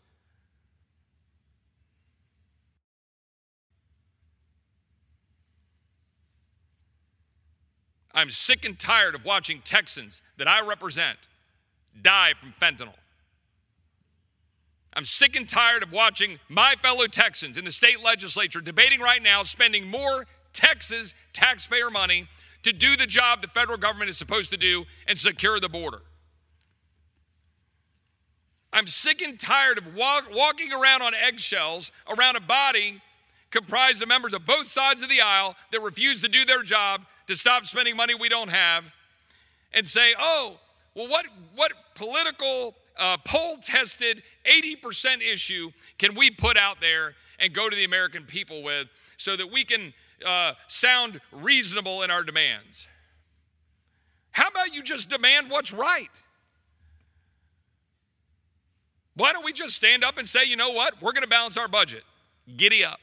I'm sick and tired of watching Texans that I represent die from fentanyl. I'm sick and tired of watching my fellow Texans in the state legislature debating right now spending more Texas taxpayer money to do the job the federal government is supposed to do and secure the border. I'm sick and tired of walk, walking around on eggshells around a body comprised of members of both sides of the aisle that refuse to do their job to stop spending money we don't have and say, oh, well, what, what political uh, poll tested 80% issue can we put out there and go to the American people with so that we can uh, sound reasonable in our demands? How about you just demand what's right? Why don't we just stand up and say, you know what? We're going to balance our budget. Giddy up.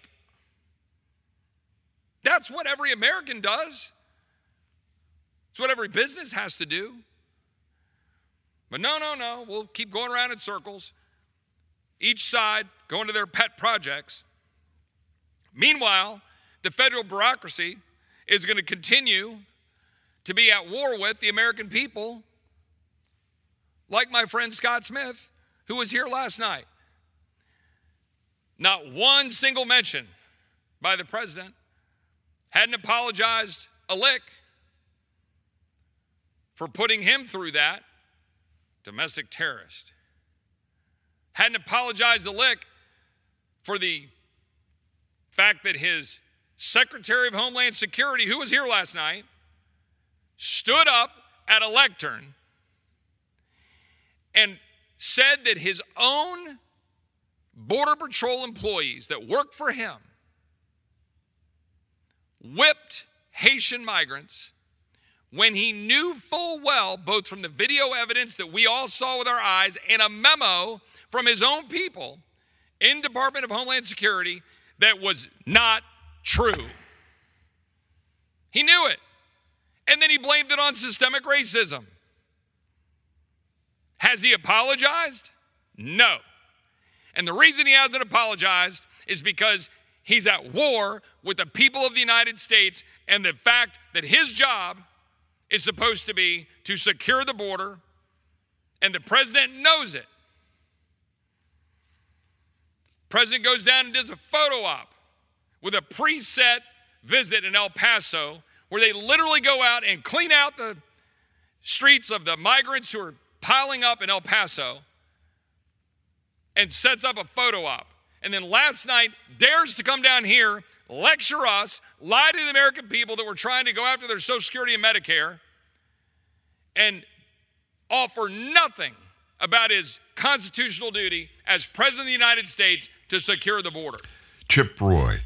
That's what every American does. It's what every business has to do. But no, no, no. We'll keep going around in circles, each side going to their pet projects. Meanwhile, the federal bureaucracy is going to continue to be at war with the American people, like my friend Scott Smith, who was here last night. Not one single mention by the president, hadn't apologized a lick for putting him through that domestic terrorist. Hadn't apologized a lick for the fact that his Secretary of Homeland Security, who was here last night, stood up at a lectern and said that his own Border Patrol employees that worked for him whipped Haitian migrants when he knew full well, both from the video evidence that we all saw with our eyes and a memo from his own people in Department of Homeland Security that was not true. He knew it. And then he blamed it on systemic racism. Has he apologized? No. And the reason he hasn't apologized is because he's at war with the people of the United States and the fact that his job is supposed to be to secure the border, and the president knows it. President goes down and does a photo op with a preset visit in El Paso where they literally go out and clean out the streets of the migrants who are piling up in El Paso and sets up a photo op. And then last night dares to come down here lecture us, lie to the American people that we're trying to go after their Social Security and Medicare, and offer nothing about his constitutional duty as President of the United States to secure the border. Chip Roy,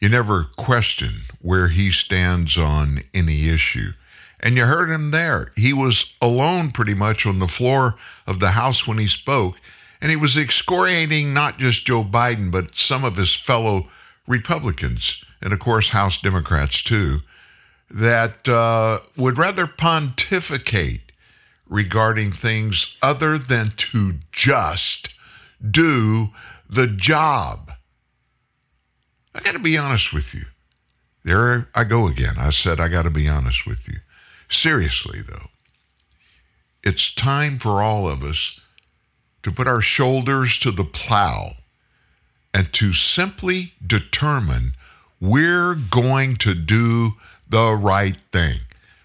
you never question where he stands on any issue. And you heard him there. He was alone pretty much on the floor of the House when he spoke. And he was excoriating not just Joe Biden, but some of his fellow Republicans, and of course, House Democrats too, that uh, would rather pontificate regarding things other than to just do the job. I got to be honest with you. There I go again. I said I got to be honest with you. Seriously, though, it's time for all of us to put our shoulders to the plow and to simply determine we're going to do the right thing.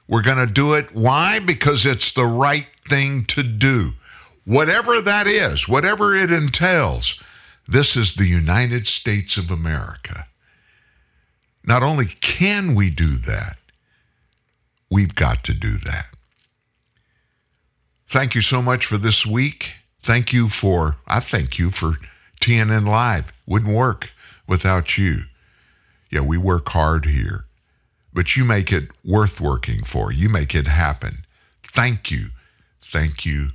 We're going to do it. Why? Because it's the right thing to do. Whatever that is, whatever it entails, this is the United States of America. Not only can we do that, we've got to do that. Thank you so much for this week. Thank you for, I thank you for TNN Live. Wouldn't work without you. Yeah, we work hard here, but you make it worth working for. You make it happen. Thank you. Thank you.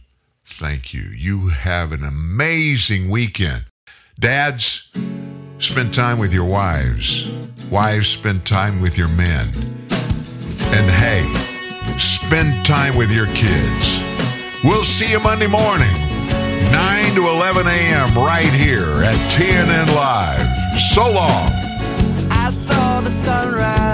Thank you. You have an amazing weekend. Dads, spend time with your wives. Wives, spend time with your men. And hey, spend time with your kids. We'll see you Monday morning, 9 to 11 a.m., right here at TNN Live. So long. I saw the sunrise